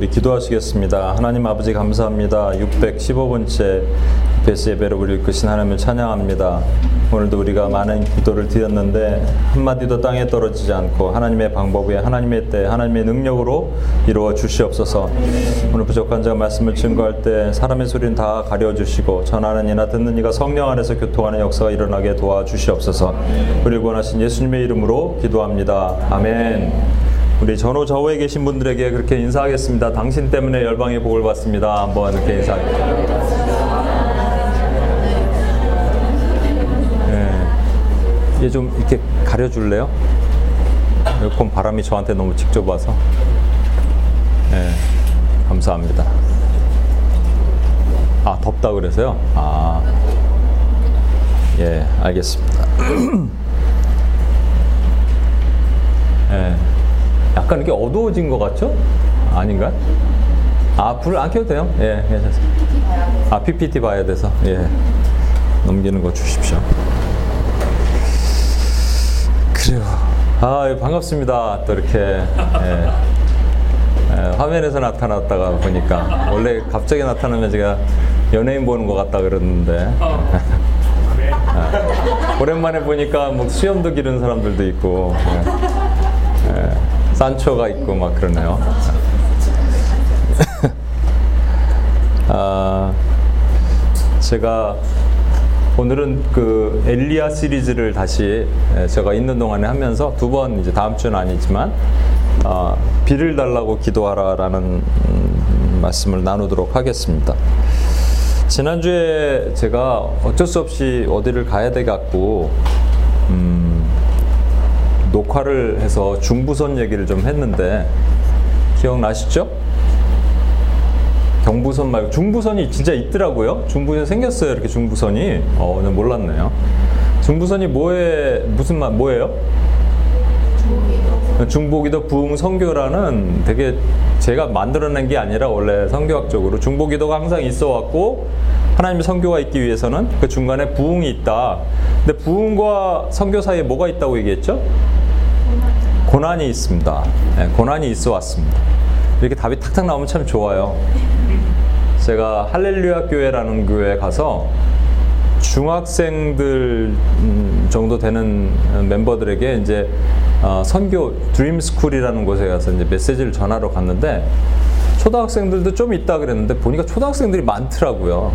우리 기도하시겠습니다. 하나님 아버지 감사합니다. 615번째 베스 예배를 우리 이끄신 하나님을 찬양합니다. 오늘도 우리가 많은 기도를 드렸는데 한마디도 땅에 떨어지지 않고 하나님의 방법 에 하나님의 때 하나님의 능력으로 이루어 주시옵소서. 오늘 부족한 자 말씀을 증거할 때 사람의 소리는 다 가려 주시고 전하는 이나 듣는 이가 성령 안에서 교통하는 역사가 일어나게 도와 주시옵소서. 우리를 원하신 예수님의 이름으로 기도합니다. 아멘. 우리 전후 좌우에 계신 분들에게 그렇게 인사하겠습니다. 당신 때문에 열방의 복을 받습니다. 한번 이렇게 인사하겠습니다. 얘좀 이렇게 가려줄래요? 에어컨 바람이 저한테 너무 직접 와서. 네, 감사합니다. 아, 덥다 그래서요? 아, 예, 알겠습니다. 예, 약간 이렇게 어두워진 것 같죠? 아닌가? 아, 불 안 켜도 돼요? 예, 괜찮습니다. 아, PPT 봐야 돼서, 예. 넘기는 거 주십시오. 그래요. 아, 반갑습니다. 또 이렇게. 예. 예, 화면에서 나타났다가 보니까 원래 갑자기 나타나면 제가 연예인 보는 것 같다 그러는데 예. 오랜만에 보니까 뭐 수염도 기른 사람들도 있고 예. 예. 산초가 있고 막 그러네요. 아, 제가 오늘은 그 엘리야 시리즈를 다시 제가 있는 동안에 하면서 두 번 이제 다음 주는 아니지만 어, 비를 달라고 기도하라라는 음, 말씀을 나누도록 하겠습니다. 지난주에 제가 어쩔 수 없이 어디를 가야 돼 갖고 음, 녹화를 해서 중부선 얘기를 좀 했는데 기억나시죠? 경부선 말고 중부선이 진짜 있더라고요. 중부선 생겼어요. 이렇게 중부선이. 어, 는 몰랐네요. 중부선이 뭐에 무슨 말 뭐예요? 중보기도 부흥 성교라는 되게 제가 만들어낸 게 아니라 원래 성교학적으로 중보기도가 항상 있어 왔고 하나님의 선교가 있기 위해서는 그 중간에 부흥이 있다. 근데 부흥과 선교 사이에 뭐가 있다고 얘기했죠? 고난이 있습니다. 네, 고난이 있어 왔습니다. 이렇게 답이 탁탁 나오면 참 좋아요. 제가 할렐루야 교회라는 교회에 가서 중학생들 음, 정도 되는 멤버들에게 이제 어, 선교 Dream School이라는 곳에 가서 이제 메시지를 전하러 갔는데 초등학생들도 좀 있다 그랬는데 보니까 초등학생들이 많더라고요.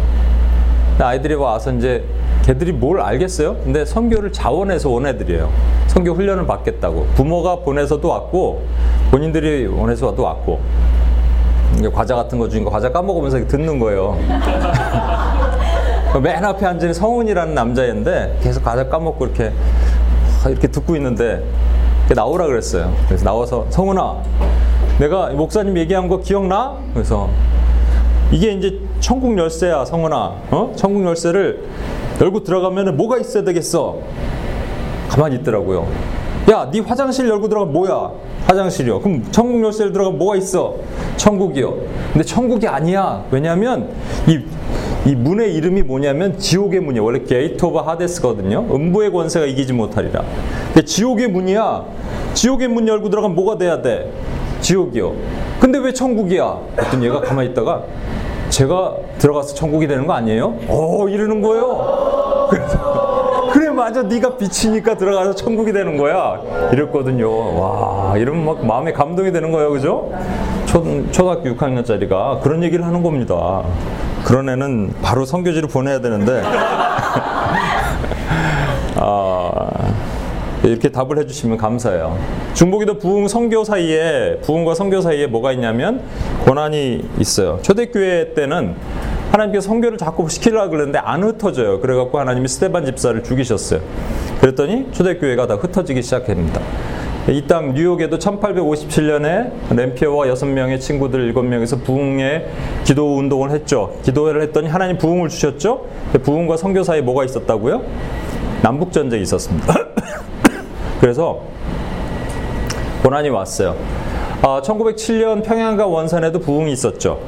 아이들이 와서 이제 걔들이 뭘 알겠어요? 근데 선교를 자원해서 온 애들이에요. 선교 훈련을 받겠다고. 부모가 보내서도 왔고 본인들이 원해서도 왔고 과자 같은 거거 과자 까먹으면서 듣는 거예요. 맨 앞에 앉은 성훈이라는 남자인데 계속 과자 까먹고 이렇게 이렇게 듣고 있는데 나오라 그랬어요. 그래서 나와서 성훈아, 내가 목사님 얘기한 거 기억나? 그래서 이게 이제 천국 열쇠야, 성훈아. 어? 천국 열쇠를 열고 들어가면 뭐가 있어야 되겠어? 가만히 있더라고요. 야, 네 화장실 열고 들어가면 뭐야? 화장실이요. 그럼 천국 열쇠를 들어가면 뭐가 있어? 천국이요. 근데 천국이 아니야. 왜냐하면 이, 이 문의 이름이 뭐냐면 지옥의 문이야. 원래 Gate of Hades거든요. 음부의 권세가 이기지 못하리라. 근데 지옥의 문이야. 지옥의 문 열고 들어가면 뭐가 돼야 돼? 지옥이요. 근데 왜 천국이야? 어떤 얘가 가만히 있다가 제가 들어가서 천국이 되는 거 아니에요? 어 이러는 거예요. 그래 맞아. 네가 빛이니까 들어가서 천국이 되는 거야. 이랬거든요. 와 이러면 막 마음에 감동이 되는 거예요. 그죠? 초, 초등학교 6학년짜리가 그런 얘기를 하는 겁니다. 그런 애는 바로 성교지를 보내야 되는데. 아, 이렇게 답을 해주시면 감사해요. 중보기도 부흥 성교 사이에 부흥과 성교 사이에 뭐가 있냐면 고난이 있어요. 초대교회 때는 하나님께서 성교를 자꾸 시키려고 그러는데 안 흩어져요. 그래갖고 하나님이 스테반 집사를 죽이셨어요. 그랬더니 초대교회가 다 흩어지기 시작합니다. 이 땅 뉴욕에도 1857년에 램피어와 6명의 친구들 7명에서 부흥의 기도 운동을 했죠. 기도를 했더니 하나님 부흥을 주셨죠. 부흥과 성교 사이에 뭐가 있었다고요? 남북 전쟁이 있었습니다. 그래서 고난이 왔어요. 아, 1907년 평양과 원산에도 부흥이 있었죠.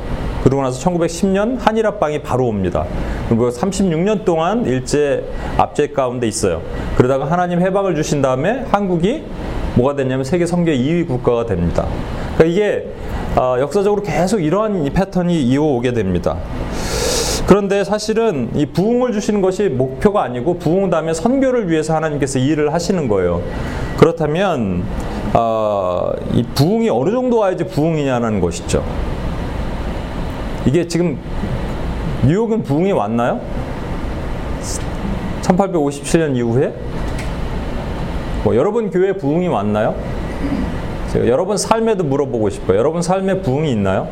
그러고 나서 1910년 한일합방이 바로 옵니다. 그리고 36년 동안 일제 압제 가운데 있어요. 그러다가 하나님 해방을 주신 다음에 한국이 뭐가 됐냐면 세계 선교 2위 국가가 됩니다. 그러니까 이게 어, 역사적으로 계속 이러한 패턴이 이어오게 됩니다. 그런데 사실은 이 부흥을 주시는 것이 목표가 아니고 부흥 다음에 선교를 위해서 하나님께서 일을 하시는 거예요. 그렇다면 어, 이 부흥이 어느 정도 와야지 부흥이냐는 것이죠. 이게 지금 뉴욕은 부흥이 왔나요? 1857년 이후에 뭐 여러분 교회 부흥이 왔나요? 여러분 삶에도 물어보고 싶어요. 여러분 삶에 부흥이 있나요?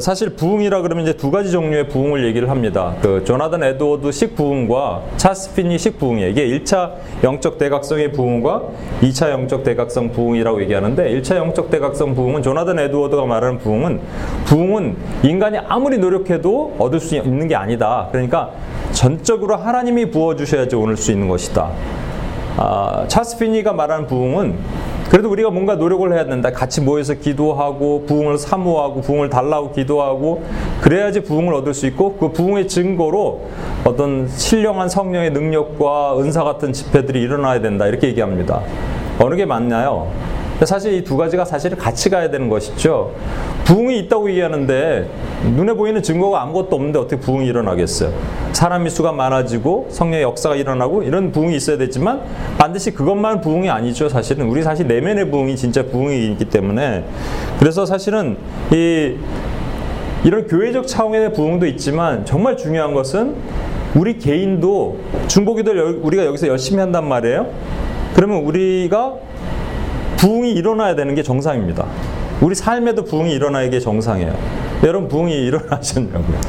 사실 부흥이라 그러면 이제 두 가지 종류의 부흥을 얘기를 합니다. 그 조나단 에드워드식 부흥과 차스 피니식 부흥이에요. 이게 1차 영적 대각성의 부흥과 2차 영적 대각성 부흥이라고 얘기하는데 1차 영적 대각성 부흥은 조나단 에드워드가 말하는 부흥은 부흥은 인간이 아무리 노력해도 얻을 수 있는 게 아니다. 그러니까 전적으로 하나님이 부어 주셔야지 오늘 수 있는 것이다. 아, 차스 피니가 말하는 부흥은 그래도 우리가 뭔가 노력을 해야 된다. 같이 모여서 기도하고 부흥을 사모하고 부흥을 달라고 기도하고 그래야지 부흥을 얻을 수 있고 그 부흥의 증거로 어떤 신령한 성령의 능력과 은사 같은 집회들이 일어나야 된다. 이렇게 얘기합니다. 어느 게 맞나요? 사실 이 두 가지가 사실 같이 가야 되는 것이죠. 부흥이 있다고 얘기하는데 눈에 보이는 증거가 아무것도 없는데 어떻게 부흥이 일어나겠어요? 사람의 수가 많아지고 성령의 역사가 일어나고 이런 부흥이 있어야 되지만 반드시 그것만 부흥이 아니죠. 사실은 우리 사실 내면의 부흥이 진짜 부흥이 있기 때문에 그래서 사실은 이 이런 교회적 차원의 부흥도 있지만 정말 중요한 것은 우리 개인도 중보기도를 우리가 여기서 열심히 한단 말이에요. 그러면 우리가 부흥이 일어나야 되는 게 정상입니다. 우리 삶에도 부흥이 일어나야 게 정상이에요. 여러분 부흥이 일어나셨냐고요?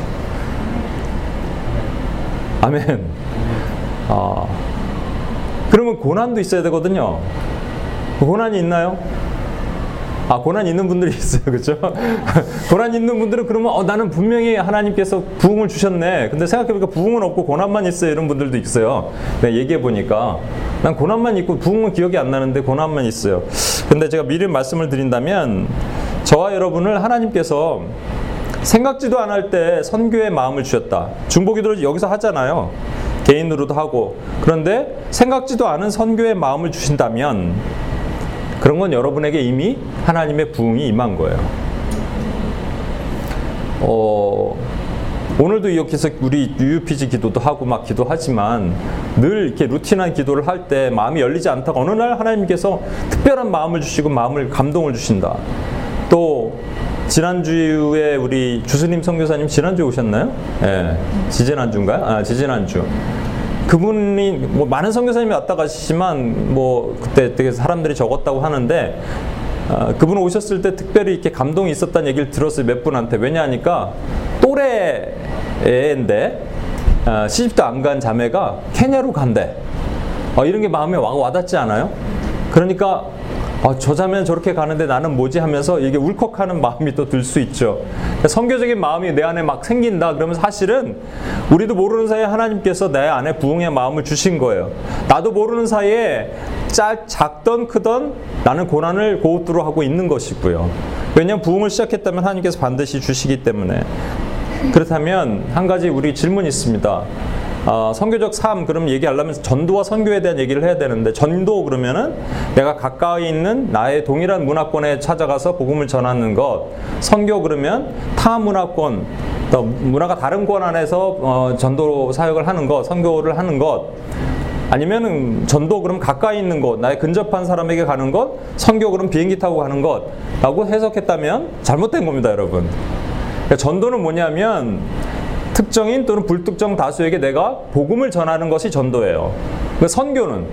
아멘. 아, 그러면 고난도 있어야 되거든요. 고난이 있나요? 아, 고난 있는 분들이 있어요. 그죠? 고난 있는 분들은 그러면, 어, 나는 분명히 하나님께서 부흥을 주셨네. 근데 생각해보니까 부흥은 없고 고난만 있어요. 이런 분들도 있어요. 내가 얘기해 보니까. 난 고난만 있고 부흥은 기억이 안 나는데 고난만 있어요. 근데 제가 미리 말씀을 드린다면, 저와 여러분을 하나님께서 생각지도 않을 때 선교의 마음을 주셨다. 중보기도를 여기서 하잖아요. 개인으로도 하고. 그런데 생각지도 않은 선교의 마음을 주신다면, 그런 건 여러분에게 이미 하나님의 부흥이 임한 거예요. 어, 오늘도 이렇게 해서 우리 UPG 기도도 하고 막 기도하지만 늘 이렇게 루틴한 기도를 할 때 마음이 열리지 않다가 어느 날 하나님께서 특별한 마음을 주시고 마음을 감동을 주신다. 또 지난주에 우리 주스님 선교사님 지난주에 오셨나요? 예. 네. 지지난주인가요? 아, 지지난주. 그분이 뭐 많은 선교사님이 왔다 가시지만 뭐 그때 되게 사람들이 적었다고 하는데 어, 그분 오셨을 때 특별히 이렇게 감동이 있었다는 얘기를 들었어요 몇 분한테 왜냐하니까 또래 애인데 어, 시집도 안 간 자매가 케냐로 간대 어, 이런 게 마음에 와, 와닿지 않아요? 그러니까 아, 저 자매는 저렇게 가는데 나는 뭐지 하면서 이게 울컥하는 마음이 또 들 수 있죠. 그러니까 성교적인 마음이 내 안에 막 생긴다. 그러면 사실은 우리도 모르는 사이에 하나님께서 내 안에 부흥의 마음을 주신 거예요. 나도 모르는 사이에 짝, 작던 크던 나는 고난을 고우뚜로 하고 있는 것이고요. 왜냐하면 부흥을 시작했다면 하나님께서 반드시 주시기 때문에. 그렇다면 한 가지 우리 질문이 있습니다. 어, 선교적 삶 그럼 얘기하려면 전도와 선교에 대한 얘기를 해야 되는데 전도 그러면은 내가 가까이 있는 나의 동일한 문화권에 찾아가서 복음을 전하는 것 선교 그러면 타 문화권 또 문화가 다른 권 안에서 어, 전도 사역을 하는 것 선교를 하는 것 아니면은 전도 그럼 가까이 있는 곳, 나의 근접한 사람에게 가는 것, 선교 그럼 비행기 타고 가는 것라고 해석했다면 잘못된 겁니다, 여러분. 그러니까 전도는 뭐냐면 특정인 또는 불특정 다수에게 내가 복음을 전하는 것이 전도예요. 그 선교는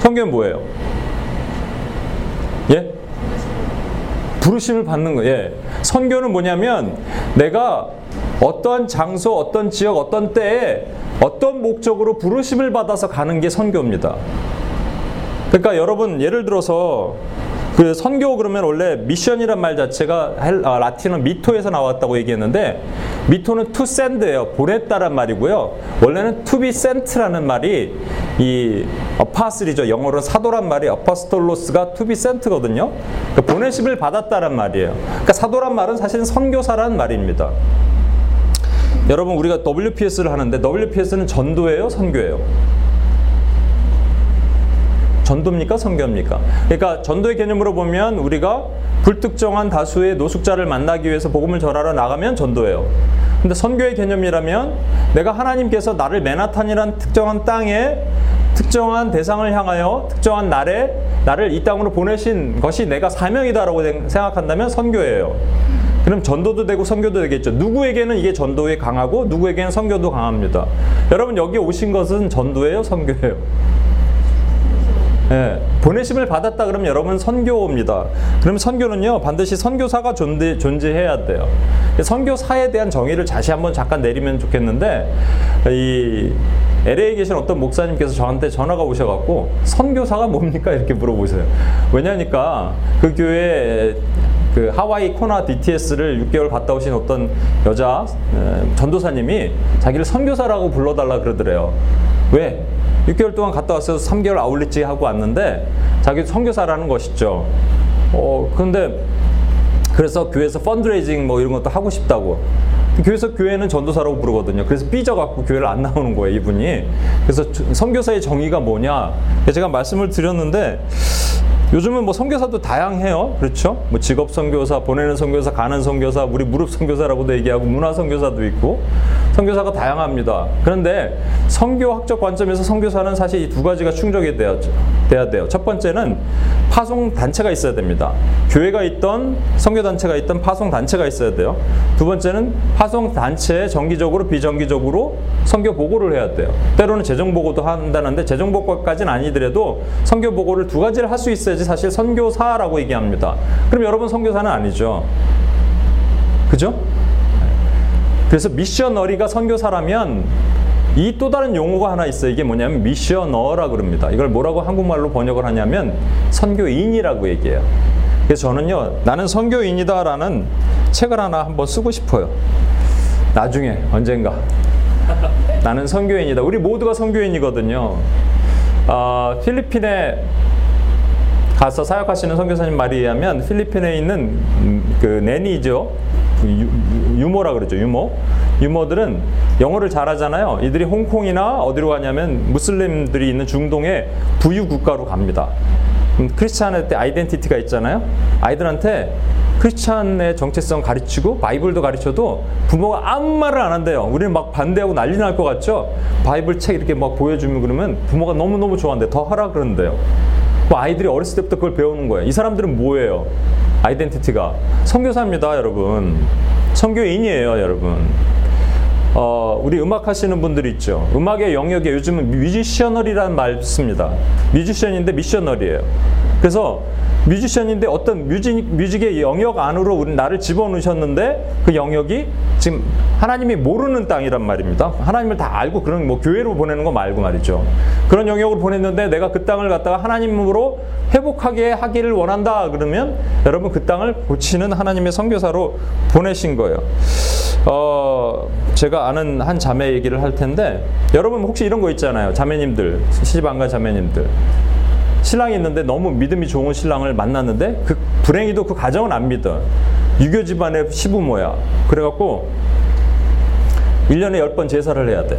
선교는 뭐예요? 예? 부르심을 받는 거예요. 예. 선교는 뭐냐면 내가 어떠한 장소, 어떤 지역, 어떤 때에 어떤 목적으로 부르심을 받아서 가는 게 선교입니다. 그러니까 여러분 예를 들어서 그 선교 그러면 원래 미션이란 말 자체가 아, 라틴어 미토에서 나왔다고 얘기했는데 미토는 to send예요. 보냈다란 말이고요. 원래는 to be sent라는 말이 이 어파슬이죠. 영어로 사도란 말이 어퍼스톨로스가 to be sent거든요. 그러니까 보내심을 받았다란 말이에요. 그러니까 사도란 말은 사실은 선교사라는 말입니다. 여러분 우리가 WPS를 하는데 WPS는 전도예요, 선교예요? 전도입니까? 선교입니까? 그러니까 전도의 개념으로 보면 우리가 불특정한 다수의 노숙자를 만나기 위해서 복음을 전하러 나가면 전도예요. 근데 선교의 개념이라면 내가 하나님께서 나를 맨하탄이란 특정한 땅에 특정한 대상을 향하여 특정한 날에 나를 이 땅으로 보내신 것이 내가 사명이다라고 생각한다면 선교예요. 그럼 전도도 되고 선교도 되겠죠. 누구에게는 이게 전도에 강하고 누구에게는 선교도 강합니다. 여러분 여기 오신 것은 전도예요, 선교예요. 예, 보내심을 받았다 그러면 여러분 선교입니다. 그럼 선교는요 반드시 선교사가 존재, 존재해야 돼요. 선교사에 대한 정의를 다시 한번 잠깐 내리면 좋겠는데 이 LA에 계신 어떤 목사님께서 저한테 전화가 오셔갖고 선교사가 뭡니까 이렇게 물어보세요. 왜냐니까 그 교회 그 하와이 코나 DTS를 6개월 갔다 오신 어떤 여자 전도사님이 자기를 선교사라고 불러달라 그러더래요. 왜? 6개월 동안 갔다 와서 3개월 아울렛지 하고 왔는데 자기 선교사라는 것이죠. 어, 근데 그래서 교회에서 펀드레이징 뭐 이런 것도 하고 싶다고. 교회에서 교회는 전도사라고 부르거든요. 그래서 삐져갖고 교회를 안 나오는 거예요, 이분이. 그래서 선교사의 정의가 뭐냐. 제가 말씀을 드렸는데 요즘은 뭐 선교사도 다양해요. 그렇죠? 뭐 직업 선교사, 보내는 선교사, 가는 선교사, 우리 무릎 선교사라고도 얘기하고 문화 선교사도 있고 선교사가 다양합니다. 그런데 선교학적 관점에서 선교사는 사실 이 두 가지가 충족이 돼야 돼요. 첫 번째는 파송 단체가 있어야 됩니다. 교회가 있던 선교 단체가 있던 파송 단체가 있어야 돼요. 두 번째는 파송 단체에 정기적으로 비정기적으로 선교 보고를 해야 돼요. 때로는 재정 보고도 한다는데 재정 보고까지는 아니더라도 선교 보고를 두 가지를 할 수 있어야지 사실 선교사라고 얘기합니다. 그럼 여러분 선교사는 아니죠. 그죠? 그래서 미셔너리가 선교사라면 이 또 다른 용어가 하나 있어요. 이게 뭐냐면 미셔너라 그럽니다. 이걸 뭐라고 한국말로 번역을 하냐면 선교인이라고 얘기해요. 그래서 저는요, 나는 선교인이다라는 책을 하나 한번 쓰고 싶어요. 나중에 언젠가. 나는 선교인이다. 우리 모두가 선교인이거든요. 어, 필리핀에 가서 사역하시는 선교사님 말에 의하면 필리핀에 있는 그 nanny죠. 유, 모라 그러죠. 유모. 유모들은 영어를 잘하잖아요. 이들이 홍콩이나 어디로 가냐면 무슬림들이 있는 중동의 부유 국가로 갑니다. 크리스찬한테 identity가 있잖아요. 아이들한테 크리스찬의 정체성 가르치고 바이블도 가르쳐도 부모가 아무 말을 안 한대요. 우리는 막 반대하고 난리 날 것 같죠? 바이블 책 이렇게 막 보여주면 그러면 부모가 너무너무 좋아한대. 더 하라 그러는데요. 그 아이들이 어렸을 때부터 그걸 배우는 거예요. 이 사람들은 뭐예요? identity가 선교사입니다, 여러분. 선교인이에요, 여러분. 어, 우리 음악 하시는 분들 있죠. 음악의 영역에 요즘은 musicional이라는 말 씁니다. 뮤지션인데 missional이에요. 그래서 뮤지션인데 어떤 music, music의 영역 안으로 우리 나를 집어넣으셨는데 그 영역이 지금 하나님이 모르는 땅이란 말입니다. 하나님을 다 알고 그런 뭐 교회로 보내는 거 말고 말이죠. 그런 영역으로 보냈는데 내가 그 땅을 갖다가 하나님으로 회복하게 하기를 원한다 그러면 여러분 그 땅을 고치는 하나님의 선교사로 보내신 거예요. 어, 제가 아는 한 자매 얘기를 할 텐데 여러분 혹시 이런 거 있잖아요. 자매님들, 시집안간 자매님들. 신랑이 있는데 너무 믿음이 좋은 신랑을 만났는데 그 불행히도 그 가정은 안 믿어. 유교 집안의 시부모야. 그래갖고 1년에 10번 제사를 해야 돼.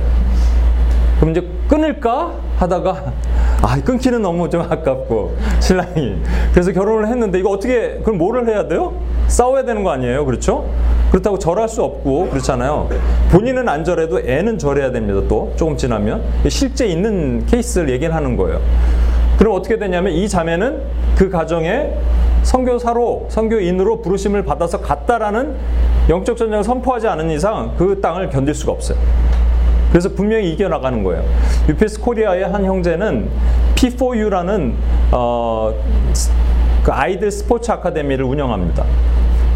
그럼 이제 끊을까 하다가 아 끊기는 너무 좀 아깝고 신랑이 그래서 결혼을 했는데 이거 어떻게 그럼 뭐를 해야 돼요? 싸워야 되는 거 아니에요 그렇죠? 그렇다고 절할 수 없고 그렇잖아요 본인은 안 절해도 애는 절해야 됩니다 또 조금 지나면 실제 있는 케이스를 얘기를 하는 거예요 그럼 어떻게 되냐면 이 자매는 그 가정에 선교사로 선교인으로 부르심을 받아서 갔다라는 영적 전쟁을 선포하지 않은 이상 그 땅을 견딜 수가 없어요. 그래서 분명히 이겨나가는 거예요. UPS 코리아의 한 형제는 P4U라는 어, 그 아이들 스포츠 아카데미를 운영합니다.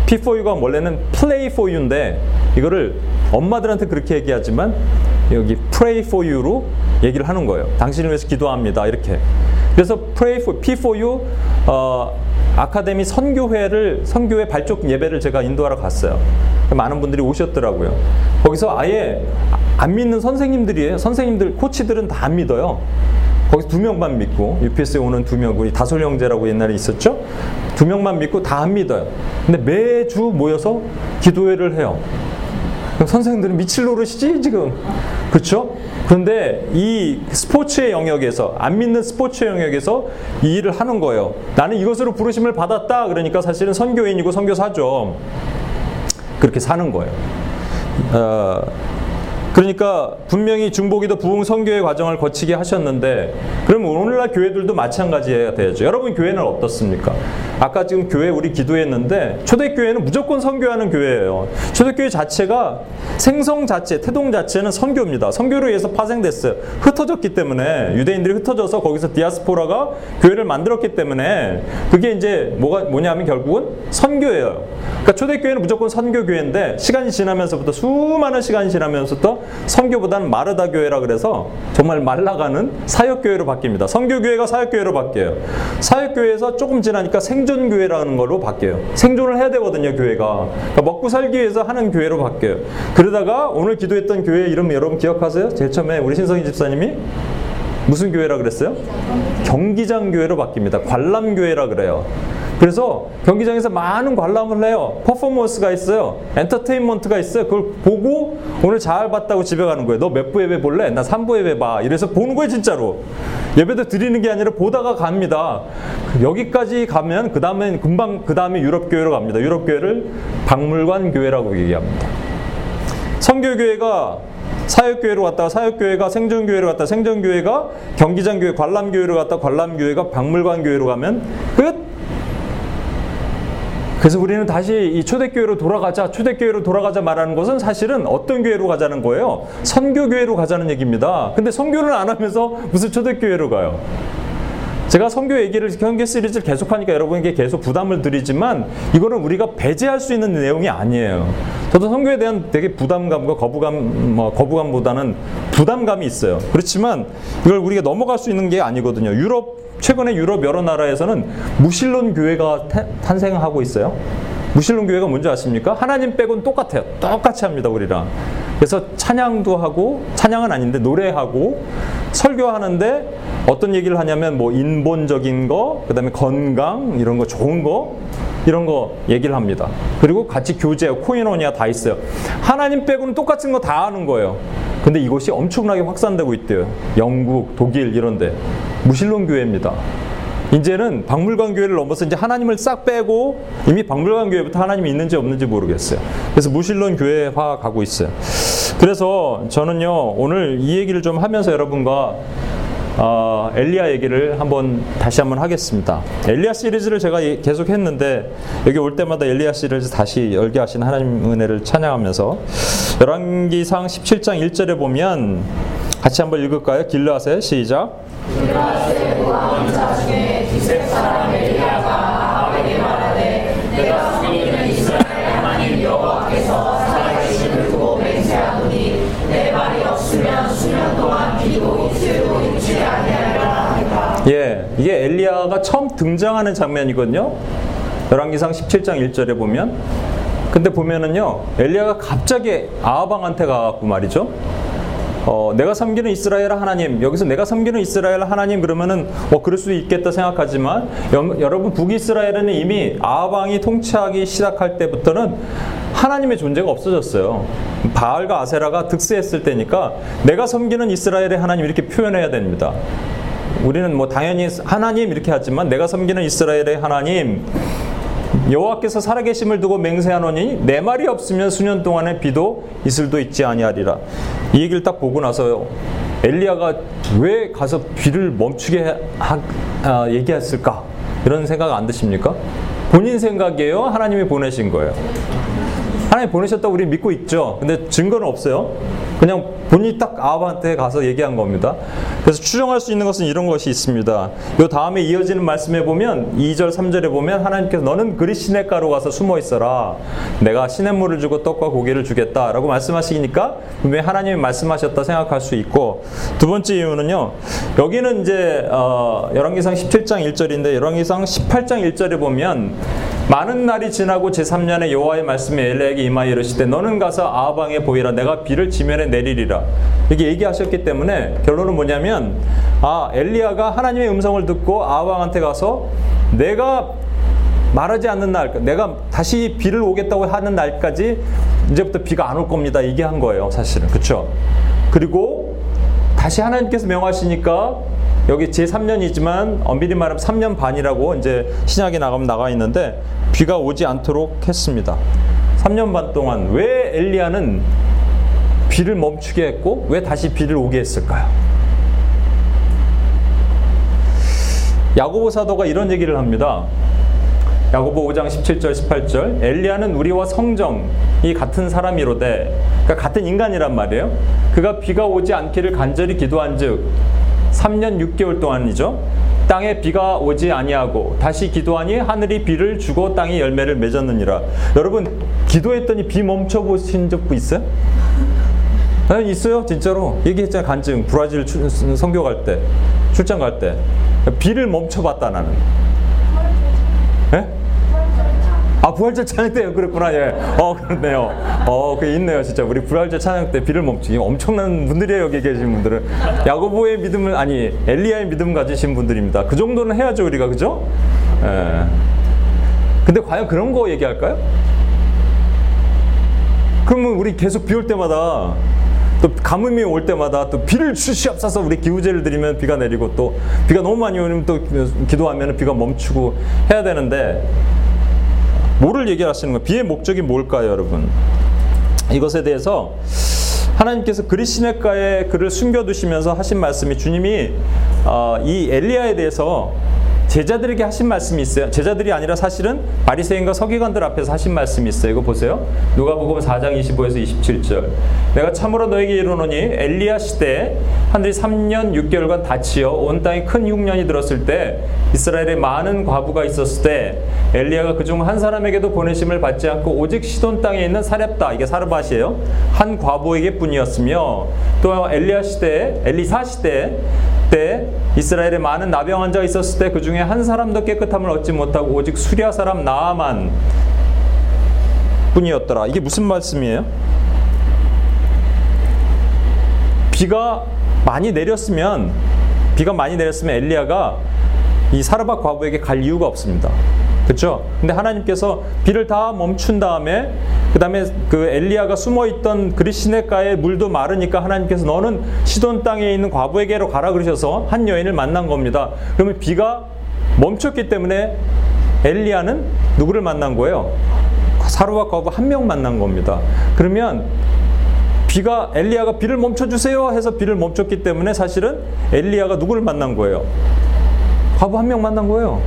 P4U가 원래는 Play for You인데 이거를 엄마들한테 그렇게 얘기하지만 여기 Pray for You로 얘기를 하는 거예요. 당신을 위해서 기도합니다. 이렇게. 그래서 Pray for P4U 어, 아카데미 선교회를 선교회 발족 예배를 제가 인도하러 갔어요. 많은 분들이 오셨더라고요. 거기서 아예 안 믿는 선생님들이에요. 선생님들 코치들은 다 안 믿어요. 거기서 두 명만 믿고 UPS에 오는 두 명, 우리 다솔 형제라고 옛날에 있었죠. 두 명만 믿고 다 안 믿어요. 근데 매주 모여서 기도회를 해요. 선생님들은 미칠 노릇이지 지금, 그렇죠? 그런데 이 스포츠의 영역에서 안 믿는 스포츠의 영역에서 이 일을 하는 거예요. 나는 이것으로 부르심을 받았다. 그러니까 사실은 선교인이고 선교사죠. 그렇게 사는 거예요. 어, 그러니까 분명히 중보기도 부흥 선교의 과정을 거치게 하셨는데 그럼 오늘날 교회들도 마찬가지해야 되죠. 여러분 교회는 어떻습니까? 아까 지금 교회 우리 기도했는데 초대교회는 무조건 선교하는 교회예요. 초대교회 자체가 생성 자체, 태동 자체는 선교입니다. 선교로 의해서 파생됐어요. 흩어졌기 때문에 유대인들이 흩어져서 거기서 디아스포라가 교회를 만들었기 때문에 그게 이제 뭐가 뭐냐면 결국은 선교예요. 그러니까 초대교회는 무조건 선교교회인데 시간이 지나면서부터 수많은 시간이 지나면서부터 선교보다는 마르다 교회라 그래서 정말 말라가는 사역 교회로 바뀝니다. 선교 교회가 사역 교회로 바뀌어요. 사역 교회에서 조금 지나니까 생존 교회라는 걸로 바뀌어요. 생존을 해야 되거든요, 교회가. 그러니까 먹고 살기 위해서 하는 교회로 바뀌어요. 그러다가 오늘 기도했던 교회 이름 여러분 기억하세요? 제일 처음에 우리 신성희 집사님이 무슨 교회라 그랬어요? 경기장 교회로 바뀝니다. 관람 교회라 그래요. 그래서 경기장에서 많은 관람을 해요. 퍼포먼스가 있어요. 엔터테인먼트가 있어요. 그걸 보고 오늘 잘 봤다고 집에 가는 거예요. 너 몇 부 예배 볼래? 나 3부 예배 봐. 이래서 보는 거예요, 진짜로. 예배도 드리는 게 아니라 보다가 갑니다. 여기까지 가면 그 다음에 금방 그 다음에 유럽 교회로 갑니다. 유럽 교회를 박물관 교회라고 얘기합니다. 성교교회가 사역교회로 갔다가 사역교회가 생존교회로 갔다가 생존교회가 경기장교회 관람교회로 갔다가 관람교회가 박물관교회로 가면 끝! 그래서 우리는 다시 이 초대교회로 돌아가자, 초대교회로 돌아가자 말하는 것은 사실은 어떤 교회로 가자는 거예요? 선교교회로 가자는 얘기입니다. 근데 선교를 안 하면서 무슨 초대교회로 가요? 제가 선교 얘기를 현교 시리즈를 계속하니까 여러분에게 계속 부담을 드리지만 이거는 우리가 배제할 수 있는 내용이 아니에요. 저도 선교에 대한 되게 부담감과 거부감, 뭐 거부감보다는 부담감이 있어요. 그렇지만 이걸 우리가 넘어갈 수 있는 게 아니거든요. 유럽 최근에 유럽 여러 나라에서는 무신론 교회가 탄생하고 있어요. 무신론 교회가 뭔지 아십니까? 하나님 빼곤 똑같아요. 똑같이 합니다, 우리랑. 그래서 찬양도 하고, 찬양은 아닌데 노래하고, 설교하는데 어떤 얘기를 하냐면 뭐 인본적인 거, 그 다음에 건강, 이런 거 좋은 거, 이런 거 얘기를 합니다. 그리고 같이 교제, 코인원이야 다 있어요. 하나님 빼고는 똑같은 거 다 하는 거예요. 근데 이것이 엄청나게 확산되고 있대요. 영국, 독일 이런데 무신론 교회입니다. 이제는 박물관 교회를 넘어서 이제 하나님을 싹 빼고 이미 박물관 교회부터 하나님이 있는지 없는지 모르겠어요. 그래서 무신론 교회화 가고 있어요. 그래서 저는요 오늘 이 얘기를 좀 하면서 여러분과 어, 엘리야 얘기를 한번 다시 한번 하겠습니다. 엘리야 시리즈를 제가 계속 했는데 여기 올 때마다 엘리야 시리즈 다시 열게 하신 하나님 은혜를 찬양하면서 열왕기상 17장 1절에 보면 같이 한번 읽을까요? 길르앗의 시작. 길르앗의 예, 이게 엘리야가 처음 등장하는 장면이거든요. 열왕기상 17장 1절에 보면 근데 보면은요 엘리야가 갑자기 아하방한테 가고 말이죠. 어, 내가 섬기는 이스라엘 하나님 여기서 내가 섬기는 이스라엘 하나님 그러면은 뭐 그럴 수 있겠다 생각하지만 여, 여러분 북이스라엘은 이미 아방이 통치하기 시작할 때부터는 하나님의 존재가 없어졌어요. 바알과 아세라가 득세했을 때니까 내가 섬기는 이스라엘의 하나님 이렇게 표현해야 됩니다. 우리는 뭐 당연히 하나님 이렇게 하지만 내가 섬기는 이스라엘의 하나님 여호와께서 살아계심을 두고 맹세하노니 내 말이 없으면 수년 동안의 비도 이슬도 있지 아니하리라. 이 얘기를 딱 보고 나서 엘리야가 왜 가서 비를 멈추게 하, 아, 얘기했을까? 이런 생각 안 드십니까? 본인 생각이에요? 하나님이 보내신 거예요? 하나님 보내셨다고 우리 믿고 있죠. 근데 증거는 없어요. 그냥 본인이 딱 아합한테 가서 얘기한 겁니다. 그래서 추정할 수 있는 것은 이런 것이 있습니다. 요 다음에 이어지는 말씀에 보면 2절 3절에 보면 하나님께서 너는 그리 시냇가로 가서 숨어 있어라. 내가 시냇물을 주고 떡과 고기를 주겠다라고 말씀하시니까 분명히 하나님이 말씀하셨다 생각할 수 있고 두 번째 이유는요. 여기는 이제 어, 열왕기상 17장 1절인데 열왕기상 18장 1절에 보면 많은 날이 지나고 제3년에 여호와의 말씀이 엘레에게 임하여 이르시되 너는 가서 아방에 보이라 내가 비를 지면에 내리리라 이렇게 얘기하셨기 때문에 결론은 뭐냐면 아 엘리야가 하나님의 음성을 듣고 아방한테 가서 내가 말하지 않는 날, 내가 다시 비를 오겠다고 하는 날까지 이제부터 비가 안 올 겁니다. 얘기한 거예요, 사실은. 그렇죠? 그리고 다시 하나님께서 명하시니까 여기 제 3년이지만 엄밀히 말하면 3년 반이라고 이제 신약에 나가면 나가 있는데 비가 오지 않도록 했습니다. 3년 반 동안 왜 엘리야는 비를 멈추게 했고 왜 다시 비를 오게 했을까요? 야고보 사도가 이런 얘기를 합니다. 야고보 5장 17절 18절 엘리야는 우리와 성정이 같은 사람이로되 그러니까 같은 인간이란 말이에요. 그가 비가 오지 않기를 간절히 기도한즉 3년 6개월 동안이죠. 땅에 비가 오지 아니하고 다시 기도하니 하늘이 비를 주고 땅이 열매를 맺었느니라. 여러분 기도했더니 비 멈춰 보신 적 있어요? 아, 있어요, 진짜로. 얘기했잖아요, 간증. 브라질 성교 갈 때, 출장 갈 때. 비를 멈춰봤다, 나는. 예? 아, 부활절 찬양 때 그랬구나, 예. 어, 그렇네요. 어, 그 있네요, 진짜. 우리 부활절 찬양 때 비를 멈추기. 엄청난 분들이에요, 여기 계신 분들은. 야고보의 믿음을, 아니, 엘리야의 믿음 가지신 분들입니다. 그 정도는 해야죠, 우리가, 그죠? 예. 근데 과연 그런 거 얘기할까요? 그러면 우리 계속 비 올 때마다 또 가뭄이 올 때마다 또 비를 주시옵소서 우리 기우제를 드리면 비가 내리고 또 비가 너무 많이 오면 또 기도하면 비가 멈추고 해야 되는데 뭐를 얘기하시는 거예요? 비의 목적이 뭘까요, 여러분? 이것에 대해서 하나님께서 그리시네가에 그를 숨겨두시면서 하신 말씀이 주님이 어, 이 엘리야에 대해서 제자들에게 하신 말씀이 있어요. 제자들이 아니라 사실은 바리새인과 서기관들 앞에서 하신 말씀이 있어요. 이거 보세요. 누가복음 4장 25에서 27절. 내가 참으로 너에게 이르노니 엘리야 시대에 하늘이 3년 6개월간 닫히어 온 땅에 큰 흉년이 들었을 때 이스라엘에 많은 과부가 있었을 때 엘리야가 그중 한 사람에게도 보내심을 받지 않고 오직 시돈 땅에 있는 사렙다 이게 사르밧이에요. 한 과부에게 뿐이었으며 또 엘리야 시대에 엘리사 시대에 때 이스라엘에 많은 나병 환자가 있었을 때 그 중에 한 사람도 깨끗함을 얻지 못하고 오직 수리아 사람 나아만 뿐이었더라. 이게 무슨 말씀이에요? 비가 많이 내렸으면 비가 많이 내렸으면 엘리야가 이 사르밧 과부에게 갈 이유가 없습니다. 그렇죠? 근데 하나님께서 비를 다 멈춘 다음에 그다음에 그 엘리야가 숨어 있던 그리시네가의 물도 마르니까 하나님께서 너는 시돈 땅에 있는 과부에게로 가라 그러셔서 한 여인을 만난 겁니다. 그러면 비가 멈췄기 때문에 엘리야는 누구를 만난 거예요? 사르와 과부 한 명 만난 겁니다. 그러면 비가 엘리야가 비를 멈춰 주세요 해서 비를 멈췄기 때문에 사실은 엘리야가 누구를 만난 거예요? 과부 한 명 만난 거예요.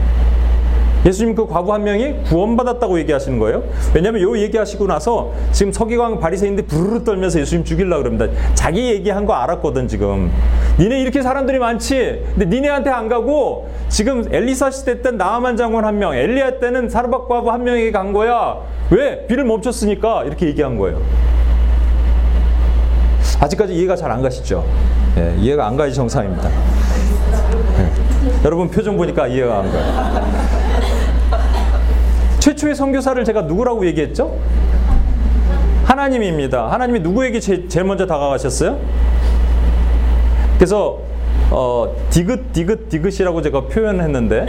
예수님 그 과부 한 명이 구원받았다고 얘기하시는 거예요. 왜냐하면 요 얘기하시고 나서 지금 서기관 바리새인들 부르르 떨면서 예수님 죽이려고 그럽니다. 자기 얘기한 거 알았거든 지금. 니네 이렇게 사람들이 많지. 근데 니네한테 안 가고 지금 엘리사 시대 때 나아만 장군 한 명, 엘리야 때는 사르밧 과부 한 명에게 간 거야. 왜? 비를 멈췄으니까 이렇게 얘기한 거예요. 아직까지 이해가 잘 안 가시죠? 예, 이해가 안 가지 정상입니다. 예. 여러분 표정 보니까 이해가 안 가요. 최초의 선교사를 제가 누구라고 얘기했죠? 하나님입니다. 하나님이 누구에게 제, 일 먼저 다가가셨어요? 그래서 어, 디귿, 디귿, 디귿이라고 제가 표현했는데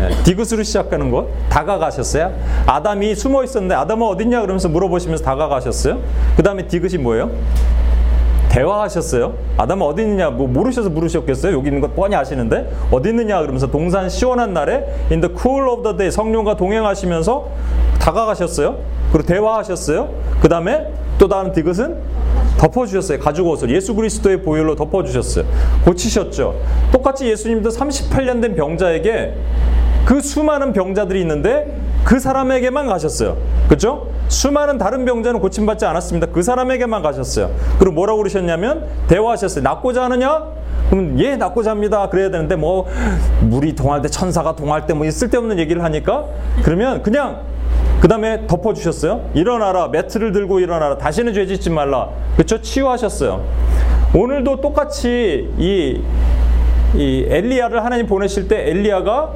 네, 디귿으로 시작하는 것 다가가셨어요. 아담이 숨어 있었는데 아담은 어딨냐 그러면서 물어보시면서 다가가셨어요. 그 다음에 디귿이 뭐예요? 대화하셨어요. 아담은 어디 있느냐 뭐 모르셔서 물으셨겠어요. 여기 있는 것 뻔히 아시는데 어디 있느냐 그러면서 동산 시원한 날에 in the cool of the day 성령과 동행하시면서 다가가셨어요. 그리고 대화하셨어요. 그 다음에 또 다른 디귿은 덮어주셨어요. 가죽 옷을 예수 그리스도의 보혈로 덮어주셨어요. 고치셨죠. 똑같이 예수님도 38년 된 병자에게 그 수많은 병자들이 있는데 그 사람에게만 가셨어요. 그렇죠? 수많은 다른 병자는 고침받지 않았습니다. 그 사람에게만 가셨어요. 그리고 뭐라고 그러셨냐면 대화하셨어요. 낫고자 하느냐? 그럼 예 낫고자 합니다. 그래야 되는데 뭐 물이 동할 때 천사가 동할 때 뭐 쓸데없는 얘기를 하니까 그러면 그냥 그 다음에 덮어주셨어요. 일어나라 매트를 들고 일어나라 다시는 죄 짓지 말라. 그렇죠? 치유하셨어요. 오늘도 똑같이 이, 이 엘리야를 하나님 보내실 때 엘리야가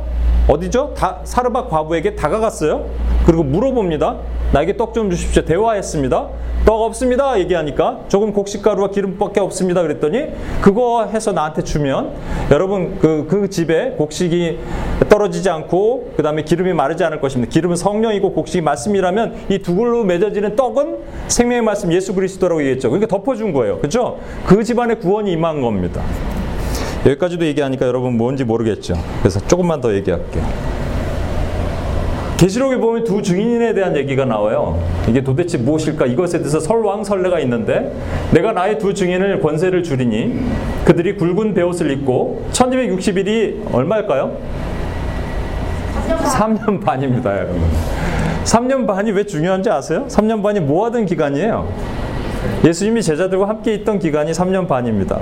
어디죠? 다, 사르밧 과부에게 다가갔어요. 그리고 물어봅니다. 나에게 떡 좀 주십시오. 대화했습니다. 떡 없습니다. 얘기하니까 조금 곡식가루와 기름밖에 없습니다. 그랬더니 그거 해서 나한테 주면 여러분 그, 그 집에 곡식이 떨어지지 않고 그 다음에 기름이 마르지 않을 것입니다. 기름은 성령이고 곡식이 말씀이라면 이 두 글로 맺어지는 떡은 생명의 말씀 예수 그리스도라고 얘기했죠. 그러니까 덮어준 거예요. 그렇죠? 그 집안에 구원이 임한 겁니다. 여기까지도 얘기하니까 여러분 뭔지 모르겠죠. 그래서 조금만 더 얘기할게요. 계시록에 보면 두 증인에 대한 얘기가 나와요. 이게 도대체 무엇일까? 이것에 대해서 설왕설래가 있는데 내가 나의 두 증인을 권세를 주리니 그들이 굵은 베옷을 입고 1260일이 얼마일까요? 3년 반입니다, 여러분. 3년 반이 왜 중요한지 아세요? 3년 반이 뭐 하던 기간이에요? 예수님이 제자들과 함께 있던 기간이 3년 반입니다.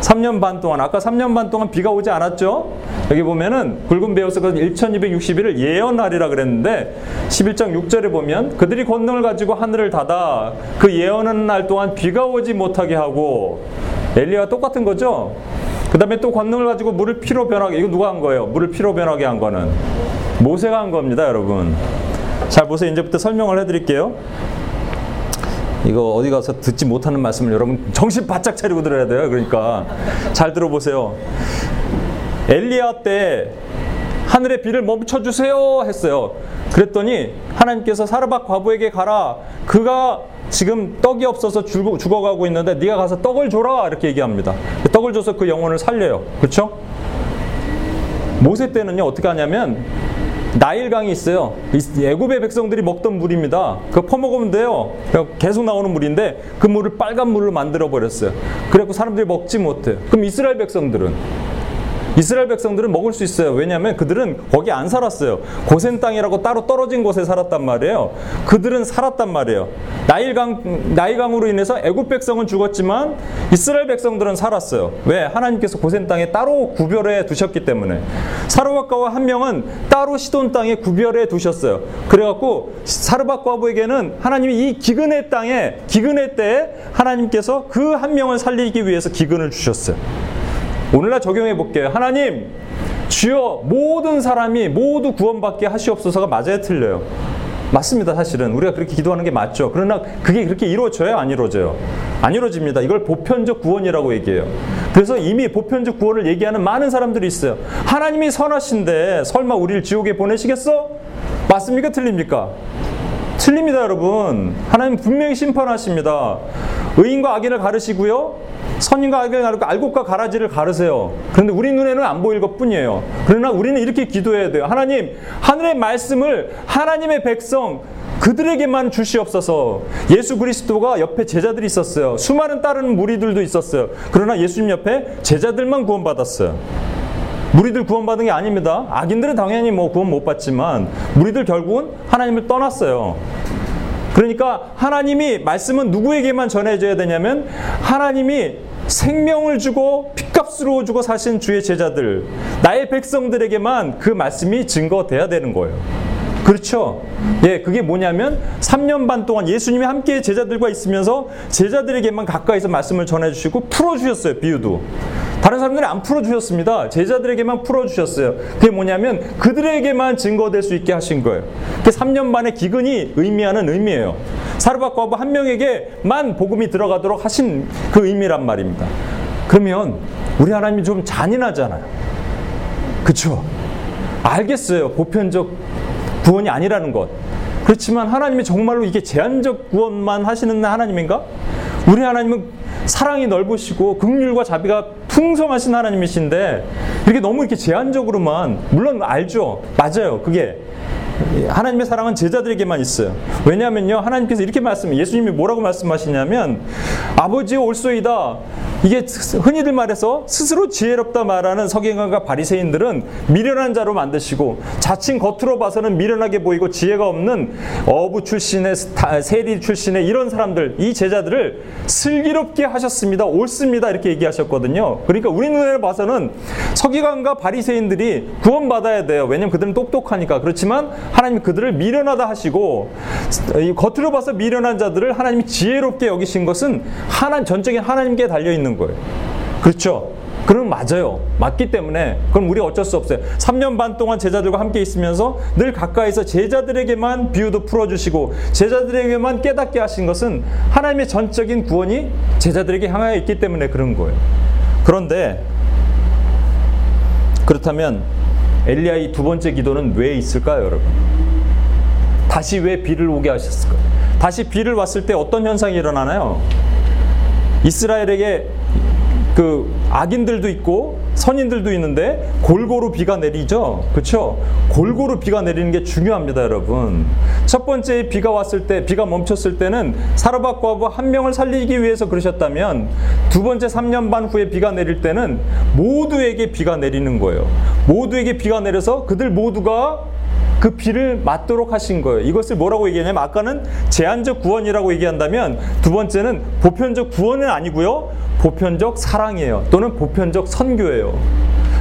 3년 반 동안 아까 3년 반 동안 비가 오지 않았죠? 여기 보면은 굵은 베어스가 1260일을 예언하리라 그랬는데 11장 6절에 보면 그들이 권능을 가지고 하늘을 닫아 그 예언하는 날 동안 비가 오지 못하게 하고 엘리와 똑같은 거죠? 그 다음에 또 권능을 가지고 물을 피로 변하게 이거 누가 한 거예요? 물을 피로 변하게 한 거는 모세가 한 겁니다 여러분 잘 보세요 이제부터 설명을 해드릴게요 이거 어디 가서 듣지 못하는 말씀을 여러분 정신 바짝 차리고 들어야 돼요. 그러니까 잘 들어보세요. 엘리야 때 하늘의 비를 멈춰 주세요 했어요. 그랬더니 하나님께서 사르밧 과부에게 가라. 그가 지금 떡이 없어서 죽어, 죽어가고 있는데 네가 가서 떡을 줘라 이렇게 얘기합니다. 떡을 줘서 그 영혼을 살려요. 그렇죠? 모세 때는요 어떻게 하냐면 나일강이 있어요. 애굽의 백성들이 먹던 물입니다. 그거 퍼먹으면 돼요. 계속 나오는 물인데 그 물을 빨간 물로 만들어 버렸어요. 그래갖고 사람들이 먹지 못해요. 그럼 이스라엘 백성들은 이스라엘 백성들은 먹을 수 있어요. 왜냐하면 그들은 거기 안 살았어요. 고센 땅이라고 따로 떨어진 곳에 살았단 말이에요. 그들은 살았단 말이에요. 나일강 나일강으로 인해서 애굽 백성은 죽었지만 이스라엘 백성들은 살았어요. 왜? 하나님께서 고센 땅에 따로 구별해 두셨기 때문에. 사르밧과와 한 명은 따로 시돈 땅에 구별해 두셨어요. 그래갖고 사르밧과부에게는 하나님이 이 기근의 땅에 기근의 때에 하나님께서 그 한 명을 살리기 위해서 기근을 주셨어요. 오늘날 적용해 볼게요. 하나님, 주여 모든 사람이 모두 구원받게 하시옵소서가 맞아야 틀려요. 맞습니다, 사실은. 우리가 그렇게 기도하는 게 맞죠. 그러나 그게 그렇게 이루어져요? 안 이루어져요? 안 이루어집니다. 이걸 보편적 구원이라고 얘기해요. 그래서 이미 보편적 구원을 얘기하는 많은 사람들이 있어요. 하나님이 선하신데 설마 우리를 지옥에 보내시겠어? 맞습니까? 틀립니까? 틀립니다, 여러분. 하나님 분명히 심판하십니다. 의인과 악인을 가르시고요. 선인과 악을 가르고 알곡과 가라지를 가르세요. 그런데 우리 눈에는 안 보일 것 뿐이에요. 그러나 우리는 이렇게 기도해야 돼요. 하나님, 하늘의 말씀을 하나님의 백성, 그들에게만 주시옵소서. 예수 그리스도가 옆에 제자들이 있었어요. 수많은 다른 무리들도 있었어요. 그러나 예수님 옆에 제자들만 구원받았어요. 무리들 구원받은 게 아닙니다. 악인들은 당연히 뭐 구원 못 받지만 무리들 결국은 하나님을 떠났어요. 그러니까 하나님이 말씀은 누구에게만 전해져야 되냐면 하나님이 생명을 주고 핏값으로 주고 사신 주의 제자들, 나의 백성들에게만 그 말씀이 증거돼야 되는 거예요. 그렇죠. 예, 그게 뭐냐면 3년 반 동안 예수님이 함께 제자들과 있으면서 제자들에게만 가까이서 말씀을 전해주시고 풀어주셨어요, 비유도. 다른 사람들은 안 풀어주셨습니다. 제자들에게만 풀어주셨어요. 그게 뭐냐면 그들에게만 증거될 수 있게 하신 거예요. 그 3년 반의 기근이 의미하는 의미예요. 사르밧 과부 한 명에게만 복음이 들어가도록 하신 그 의미란 말입니다. 그러면 우리 하나님이 좀 잔인하잖아요. 그쵸? 알겠어요. 보편적 구원이 아니라는 것. 그렇지만 하나님이 정말로 이게 제한적 구원만 하시는 하나님인가? 우리 하나님은 사랑이 넓으시고 극률과 자비가 풍성하신 하나님이신데 이렇게 너무 이렇게 제한적으로만 물론 알죠. 맞아요. 그게 하나님의 사랑은 제자들에게만 있어요. 왜냐하면요, 하나님께서 이렇게 말씀, 예수님이 뭐라고 말씀하시냐면, 아버지 올소이다. 이게 흔히들 말해서 스스로 지혜롭다 말하는 서기관과 바리새인들은 미련한 자로 만드시고 자칭 겉으로 봐서는 미련하게 보이고 지혜가 없는 어부 출신의 세리 출신의 이런 사람들 이 제자들을 슬기롭게 하셨습니다. 옳습니다. 이렇게 얘기하셨거든요. 그러니까 우리 눈에 봐서는 서기관과 바리새인들이 구원받아야 돼요. 왜냐면 그들은 똑똑하니까. 그렇지만 하나님 그들을 미련하다 하시고 겉으로 봐서 미련한 자들을 하나님이 지혜롭게 여기신 것은 하나 전적인 하나님께 달려 있는 거예요. 그렇죠? 그럼 맞아요. 맞기 때문에 그럼 우리 어쩔 수 없어요. 3년 반 동안 제자들과 함께 있으면서 늘 가까이서 제자들에게만 비유도 풀어주시고 제자들에게만 깨닫게 하신 것은 하나님의 전적인 구원이 제자들에게 향하여 있기 때문에 그런 거예요. 그런데 그렇다면 엘리야의 두 번째 기도는 왜 있을까요, 여러분? 다시 왜 비를 오게 하셨을까요? 다시 비를 왔을 때 어떤 현상이 일어나나요? 이스라엘에게 그 악인들도 있고 선인들도 있는데 골고루 비가 내리죠. 그렇죠? 골고루 비가 내리는 게 중요합니다, 여러분. 첫 번째 비가 왔을 때, 비가 멈췄을 때는 사르밧 과부 한 명을 살리기 위해서 그러셨다면 두 번째 3년 반 후에 비가 내릴 때는 모두에게 비가 내리는 거예요. 모두에게 비가 내려서 그들 모두가 그 비를 맞도록 하신 거예요. 이것을 뭐라고 얘기하냐면 아까는 제한적 구원이라고 얘기한다면 두 번째는 보편적 구원은 아니고요. 보편적 사랑이에요. 또는 보편적 선교예요.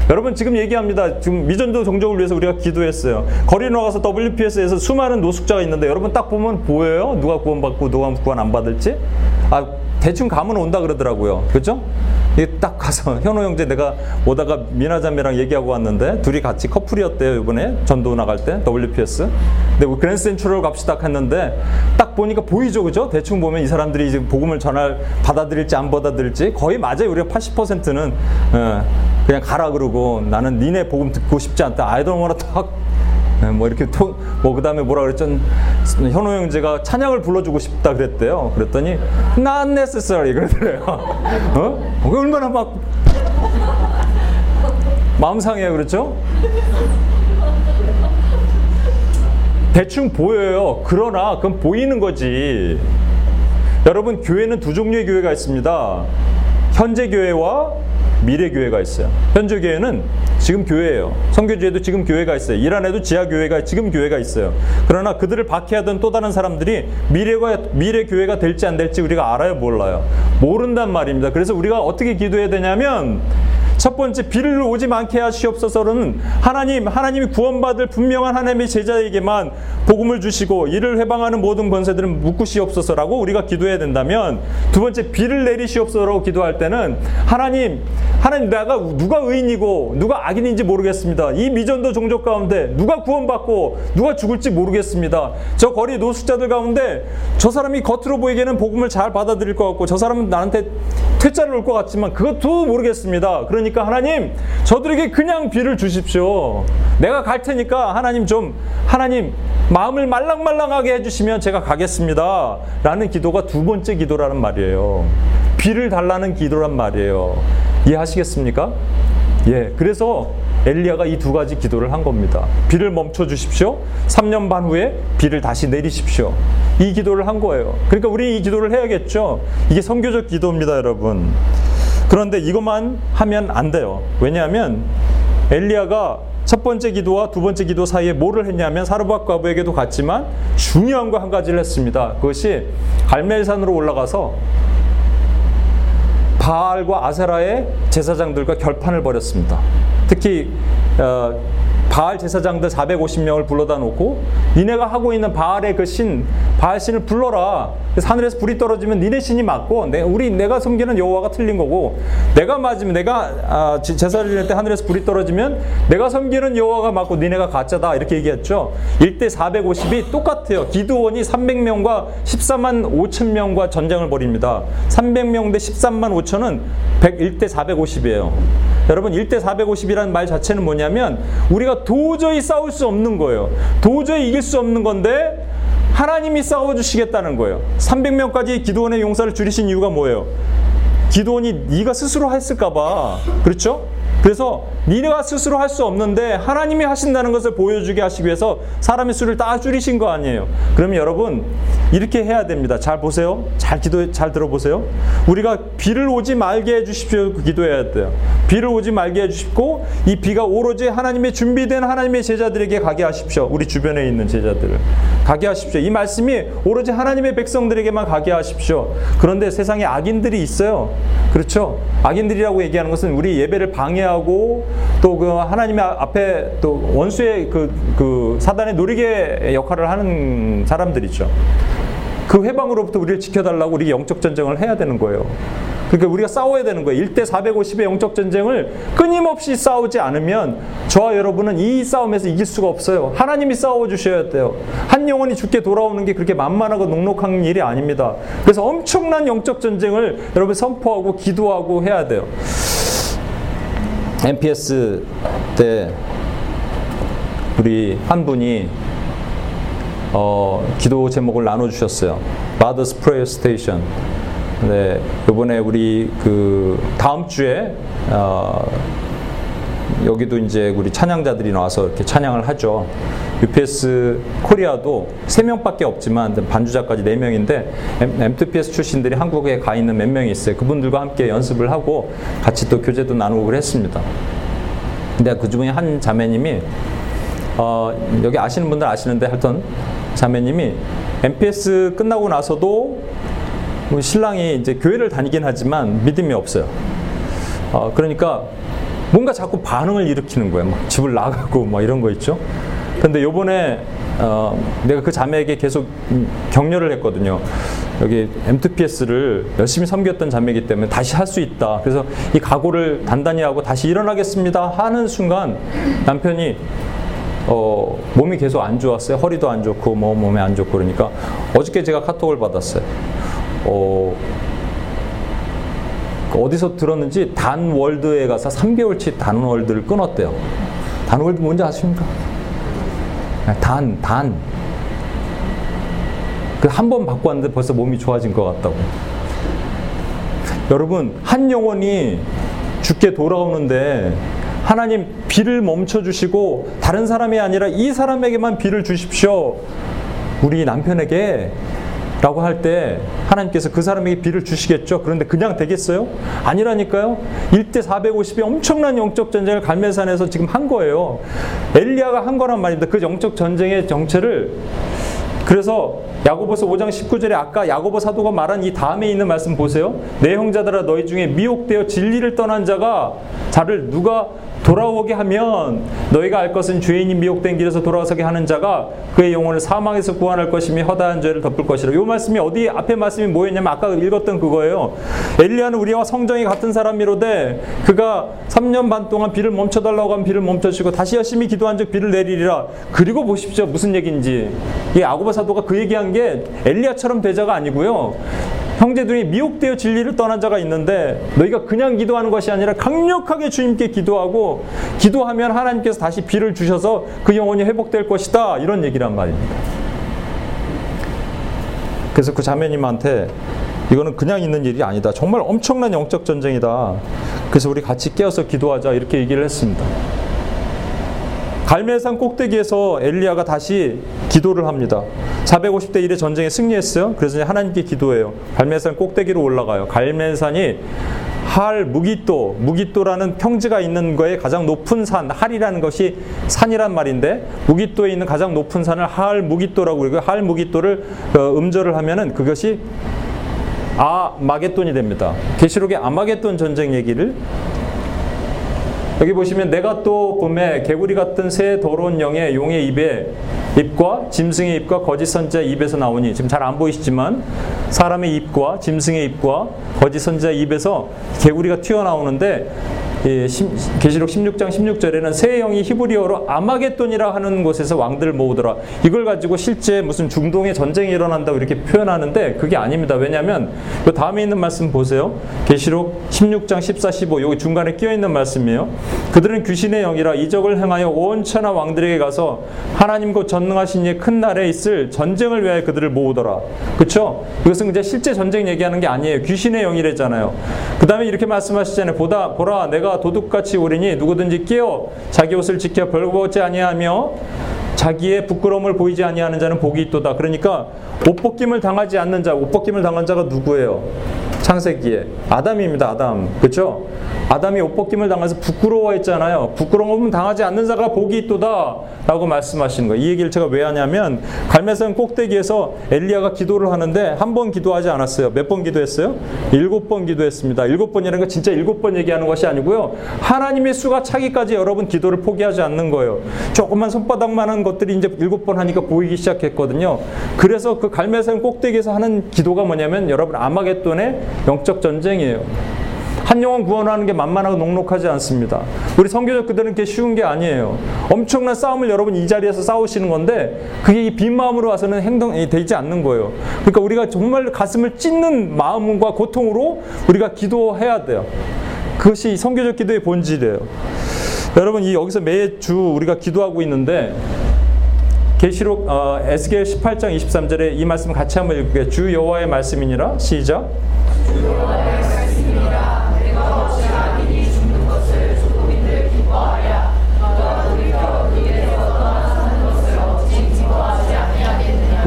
여러분 지금 얘기합니다. 지금 미전도 종족을 위해서 우리가 기도했어요. 거리 나가서 WPS에서 수많은 노숙자가 있는데 여러분 딱 보면 보여요? 누가 구원받고 누가 구원 안 받을지? 아 대충 감은 온다 그러더라고요. 그죠? 딱 가서 현호 형제 내가 오다가 미나 자매랑 얘기하고 왔는데 둘이 같이 커플이었대요 이번에 전도 나갈 때 WPS. 근데 뭐 그랜드 센트럴 갑시다 했는데 딱 보니까 보이죠 그죠? 대충 보면 이 사람들이 이제 복음을 전할 받아들일지 안 받아들일지 거의 맞아요. 우리가 80%는 어, 그냥 가라 그러고 나는 니네 복음 듣고 싶지 않다. Don't wanna talk 네, 뭐 이렇게 토, 뭐 그다음에 뭐라 그랬죠? 현호 형제가 찬양을 불러주고 싶다 그랬대요. 그랬더니 not necessary 그러더래요. 어? 얼마나 막 마음 상해요, 그렇죠? 대충 보여요. 그러나 그건 보이는 거지. 여러분 교회는 두 종류의 교회가 있습니다. 현재 교회와 미래 교회가 있어요. 현재 교회는 지금 교회예요. 성교지에도 지금 교회가 있어요. 이란에도 지하 교회가 지금 교회가 있어요. 그러나 그들을 박해하던 또 다른 사람들이 미래가 미래 교회가 될지 안 될지 우리가 알아요, 몰라요. 모른단 말입니다. 그래서 우리가 어떻게 기도해야 되냐면 첫 번째 비를 오지 않게 하시옵소서는 하나님 하나님이 구원받을 분명한 하나님의 제자에게만 복음을 주시고 이를 해방하는 모든 권세들은 묶으시옵소서라고 우리가 기도해야 된다면 두 번째 비를 내리시옵소서라고 기도할 때는 하나님 하나님 내가 누가 의인이고 누가 악인인지 모르겠습니다. 이 미전도 종족 가운데 누가 구원받고 누가 죽을지 모르겠습니다. 저 거리 노숙자들 가운데 저 사람이 겉으로 보이기에는 복음을 잘 받아들일 것 같고 저 사람은 나한테 퇴짜를 올 것 같지만 그것도 모르겠습니다. 그러니까 하나님 저들에게 그냥 비를 주십시오. 내가 갈 테니까 하나님 좀 하나님 마음을 말랑말랑하게 해주시면 제가 가겠습니다. 라는 기도가 두 번째 기도라는 말이에요. 비를 달라는 기도란 말이에요. 이해하시겠습니까? 예, 그래서 엘리야가 이 두 가지 기도를 한 겁니다. 비를 멈춰 주십시오. 3년 반 후에 비를 다시 내리십시오. 이 기도를 한 거예요. 그러니까 우리 이 기도를 해야겠죠. 이게 성교적 기도입니다, 여러분. 그런데 이것만 하면 안 돼요. 왜냐하면 엘리야가 첫 번째 기도와 두 번째 기도 사이에 뭐를 했냐면 사르밧 과부에게도 갔지만 중요한 거 한 가지를 했습니다. 그것이 갈멜산으로 올라가서 바알과 아세라의 제사장들과 결판을 벌였습니다. 특히 어, 바알 제사장들 450명을 불러다 놓고 니네가 하고 있는 바알의 그 신, 바알 신을 불러라. 하늘에서 불이 떨어지면 니네 신이 맞고 내, 우리 내가 섬기는 여호와가 틀린 거고 내가 맞으면 내가 아, 제사를 지낼 때 하늘에서 불이 떨어지면 내가 섬기는 여호와가 맞고 니네가 가짜다 이렇게 얘기했죠. 1대 450이 똑같아요. 기드원이 300명과 14만 5천 명과 전쟁을 벌입니다. 300명 대 13만 5천은 101대 450이에요. 여러분 1대 450이라는 말 자체는 뭐냐면 우리가 도저히 싸울 수 없는 거예요. 도저히 이길 수 없는 건데 하나님이 싸워주시겠다는 거예요. 300명까지 기도원의 용사를 줄이신 이유가 뭐예요? 기도원이 네가 스스로 했을까봐 그렇죠? 그래서 니네가 스스로 할 수 없는데 하나님이 하신다는 것을 보여주게 하시기 위해서 사람의 수를 다 줄이신 거 아니에요. 그러면 여러분 이렇게 해야 됩니다. 잘 보세요. 잘 기도 잘 들어보세요. 우리가 비를 오지 말게 해 주십시오. 기도해야 돼요. 비를 오지 말게 해 주십고 이 비가 오로지 하나님의 준비된 하나님의 제자들에게 가게 하십시오. 우리 주변에 있는 제자들을 가게 하십시오. 이 말씀이 오로지 하나님의 백성들에게만 가게 하십시오. 그런데 세상에 악인들이 있어요. 그렇죠? 악인들이라고 얘기하는 것은 우리 예배를 방해하고 또 그 하나님의 앞에 또 원수의 그, 그 사단의 놀이개 역할을 하는 사람들이죠. 그 회방으로부터 우리를 지켜달라고 우리 영적 전쟁을 해야 되는 거예요. 그러니까 우리가 싸워야 되는 거예요. 1대 450의 영적 전쟁을 끊임없이 싸우지 않으면 저와 여러분은 이 싸움에서 이길 수가 없어요. 하나님이 싸워 주셔야 돼요. 한 영혼이 죽게 돌아오는 게 그렇게 만만하고 녹록한 일이 아닙니다. 그래서 엄청난 영적 전쟁을 여러분 선포하고 기도하고 해야 돼요. MPS 때 우리 한 분이 어, 기도 제목을 나눠주셨어요. Father's Prayer Station. 네, 이번에 우리 그 다음 주에 어, 여기도 이제 우리 찬양자들이 나와서 이렇게 찬양을 하죠. UPS 코리아도 3명밖에 없지만 반주자까지 4명인데 M2PS 출신들이 한국에 가 있는 몇 명이 있어요. 그분들과 함께 연습을 하고 같이 또 교제도 나누고 그랬습니다. 근데 그 중에 한 자매님이 어, 여기 아시는 분들 아시는데 하여튼 자매님이 MPS 끝나고 나서도 뭐 신랑이 이제 교회를 다니긴 하지만 믿음이 없어요. 어, 그러니까 뭔가 자꾸 반응을 일으키는 거예요. 막 집을 나가고 막 이런 거 있죠. 근데 요번에 어, 내가 그 자매에게 계속 격려를 했거든요. 여기 M2PS를 열심히 섬겼던 자매이기 때문에 다시 할 수 있다. 그래서 이 각오를 단단히 하고 다시 일어나겠습니다 하는 순간 남편이 어, 몸이 계속 안 좋았어요. 허리도 안 좋고 뭐 몸에 안 좋고 그러니까 어저께 제가 카톡을 받았어요. 어, 어디서 들었는지 단월드에 가서 3개월치 단월드를 끊었대요. 단월드 뭔지 아십니까? 단, 단. 그 한 번 받고 왔는데 벌써 몸이 좋아진 것 같다고. 여러분, 한 영혼이 죽게 돌아오는데 하나님 비를 멈춰 주시고 다른 사람이 아니라 이 사람에게만 비를 주십시오. 우리 남편에게 라고 할 때 하나님께서 그 사람에게 비를 주시겠죠. 그런데 그냥 되겠어요? 아니라니까요. 1대 450의 엄청난 영적 전쟁을 갈멜산에서 지금 한 거예요. 엘리야가 한 거란 말입니다. 그 영적 전쟁의 정체를 그래서 야고보서 5장 19절에 아까 야고보 사도가 말한 이 다음에 있는 말씀 보세요. 내 형제들아 너희 중에 미혹되어 진리를 떠난 자가 자를 누가 돌아오게 하면 너희가 알 것은 죄인이 미혹된 길에서 돌아서게 하는 자가 그의 영혼을 사망에서 구원할 것이며 허다한 죄를 덮을 것이라. 이 말씀이 어디 앞에 말씀이 뭐였냐면 아까 읽었던 그거예요. 엘리야는 우리와 성정이 같은 사람이로되 그가 3년 반 동안 비를 멈춰 달라고 한 비를 멈춰주시고 다시 열심히 기도한 즉 비를 내리리라. 그리고 보십시오 무슨 얘기인지. 이 아고바 사도가 그 얘기한 게 엘리야처럼 되자가 아니고요. 형제들이 미혹되어 진리를 떠난 자가 있는데 너희가 그냥 기도하는 것이 아니라 강력하게 주님께 기도하고 기도하면 하나님께서 다시 비를 주셔서 그 영혼이 회복될 것이다 이런 얘기란 말입니다. 그래서 그 자매님한테 이거는 그냥 있는 일이 아니다. 정말 엄청난 영적 전쟁이다. 그래서 우리 같이 깨어서 기도하자 이렇게 얘기를 했습니다. 갈멜산 꼭대기에서 엘리야가 다시 기도를 합니다. 450대 1의 전쟁에 승리했어요. 그래서 하나님께 기도해요. 갈멜산 꼭대기로 올라가요. 갈멜산이 할 무기또, 무기또라는 평지가 있는 거에 가장 높은 산, 할이라는 것이 산이란 말인데 무기또에 있는 가장 높은 산을 할 무기또라고 그러고 할 무기또를 어, 음절을 하면은 그것이 아마겟돈이 됩니다. 계시록의 아마겟돈 전쟁 얘기를 여기 보시면 내가 또 봄에 개구리 같은 새 더러운 영의 용의 입에 입과 짐승의 입과 거짓 선자 입에서 나오니 지금 잘 안 보이시지만 사람의 입과 짐승의 입과 거짓 선자 입에서 개구리가 튀어나오는데 예, 계시록 16장 16절에는 새 영이 히브리어로 아마겟돈이라 하는 곳에서 왕들을 모으더라. 이걸 가지고 실제 무슨 중동의 전쟁이 일어난다고 이렇게 표현하는데 그게 아닙니다. 왜냐하면 그 다음에 있는 말씀 보세요. 계시록 16장 14, 15 여기 중간에 끼어 있는 말씀이에요. 그들은 귀신의 영이라 이적을 행하여 온 천하 왕들에게 가서 하나님 곧 전능하신 이의 큰 날에 있을 전쟁을 위하여 그들을 모으더라. 그렇죠? 이것은 이제 실제 전쟁 얘기하는 게 아니에요. 귀신의 영이랬잖아요. 그 다음에 이렇게 말씀하시잖아요. 보다 보라 내가 도둑같이 오리니 누구든지 깨어 자기 옷을 지켜 벌거벗지 아니하며 자기의 부끄러움을 보이지 아니하는 자는 복이 있도다. 그러니까 옷 벗김을 당하지 않는 자, 옷 벗김을 당한 자가 누구예요? 창세기에 아담입니다. 아담. 그렇죠? 아담이 옷 벗김을 당해서 부끄러워했잖아요. 부끄러움은 당하지 않는 자가 복이 있도다 라고 말씀하시는 거예요. 이 얘기를 제가 왜 하냐면 갈매산 꼭대기에서 엘리야가 기도를 하는데 한 번 기도하지 않았어요. 몇 번 기도했어요? 일곱 번 기도했습니다. 일곱 번이라는 건 진짜 일곱 번 얘기하는 것이 아니고요. 하나님의 수가 차기까지 여러분 기도를 포기하지 않는 거예요. 조금만 손바닥만한 것들이 이제 일곱 번 하니까 보이기 시작했거든요. 그래서 그 갈매산 꼭대기에서 하는 기도가 뭐냐면 여러분 아마겟돈의 영적 전쟁이에요. 한 영혼 구원하는 게 만만하고 녹록하지 않습니다. 우리 성교적 그들은 게 쉬운 게 아니에요. 엄청난 싸움을 여러분 이 자리에서 싸우시는 건데 그게 이 빈 마음으로 와서는 행동이 되지 않는 거예요. 그러니까 우리가 정말 가슴을 찢는 마음과 고통으로 우리가 기도해야 돼요. 그것이 성교적 기도의 본질이에요. 여러분 이 여기서 매주 우리가 기도하고 있는데 계시록 어, 에스겔 18장 23절에 이 말씀 같이 한번 읽을게요. 주 여호와의 말씀이니라 시작.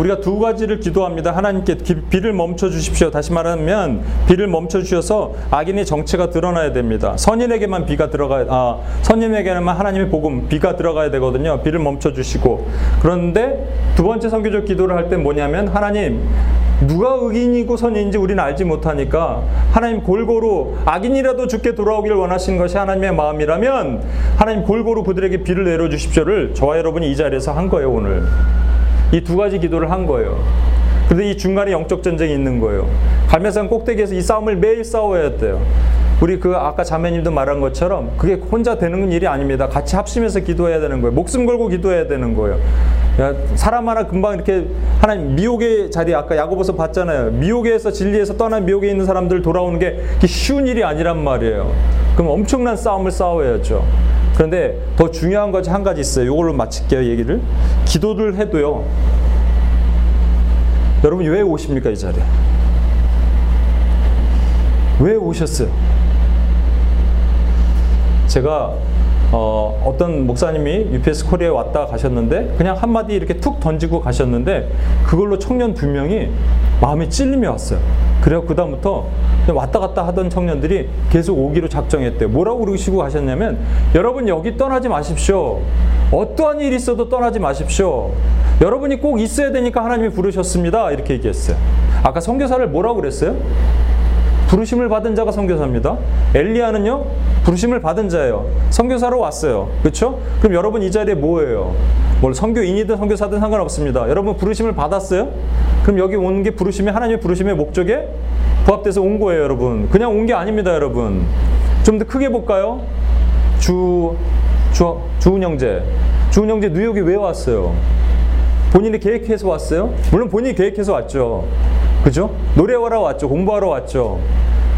우리가 두 가지를 기도합니다. 하나님께 비를 멈춰 주십시오. 다시 말하면 비를 멈춰 주셔서 악인의 정체가 드러나야 됩니다. 선인에게만 비가 들어가 아 선인에게만 하나님의 복음 비가 들어가야 되거든요. 비를 멈춰 주시고 그런데 두 번째 선교적 기도를 할 때 뭐냐면 하나님 누가 의인이고 선인지 우리는 알지 못하니까 하나님 골고루 악인이라도 죽게 돌아오길 원하시는 것이 하나님의 마음이라면 하나님 골고루 그들에게 비를 내려 주십시오를 저와 여러분이 이 자리에서 한 거예요 오늘. 이 두 가지 기도를 한 거예요. 그런데 이 중간에 영적 전쟁이 있는 거예요. 갈매산 꼭대기에서 이 싸움을 매일 싸워야 돼요. 우리 그 아까 자매님도 말한 것처럼 그게 혼자 되는 일이 아닙니다. 같이 합심해서 기도해야 되는 거예요. 목숨 걸고 기도해야 되는 거예요. 야, 사람 하나 금방 이렇게 하나님 미혹의 자리 아까 야고보서 봤잖아요. 미혹에서 진리에서 떠난 미혹에 있는 사람들 돌아오는 게 쉬운 일이 아니란 말이에요. 그럼 엄청난 싸움을 싸워야죠. 그런데 더 중요한 것이 한 가지 있어요. 이걸로 마칠게요, 얘기를. 기도를 해도요. 여러분, 왜 오십니까, 이 자리에? 왜 오셨어요? 제가 어, 어떤 목사님이 UPS 코리아에 왔다 가셨는데 그냥 한마디 이렇게 툭 던지고 가셨는데 그걸로 청년 두 명이 마음이 찔림이 왔어요. 그래서 그다음부터 왔다 갔다 하던 청년들이 계속 오기로 작정했대요. 뭐라고 그러시고 가셨냐면 여러분 여기 떠나지 마십시오. 어떠한 일이 있어도 떠나지 마십시오. 여러분이 꼭 있어야 되니까 하나님이 부르셨습니다. 이렇게 얘기했어요. 아까 선교사를 뭐라고 그랬어요? 부르심을 받은 자가 선교사입니다. 엘리야는요 부르심을 받은 자예요. 선교사로 왔어요. 그렇죠? 그럼 여러분 이 자리에 뭐예요? 뭘 선교인이든 선교사든 상관없습니다. 여러분 부르심을 받았어요? 그럼 여기 온게 부르심이 하나님의 부르심의 목적에 부합돼서 온 거예요, 여러분. 그냥 온 게 아닙니다, 여러분. 좀 더 크게 볼까요? 주, 주, 주은영제. 주은영제 뉴욕에 왜 왔어요? 본인이 계획해서 왔어요? 물론 본인이 계획해서 왔죠. 그죠? 노래하러 왔죠. 공부하러 왔죠.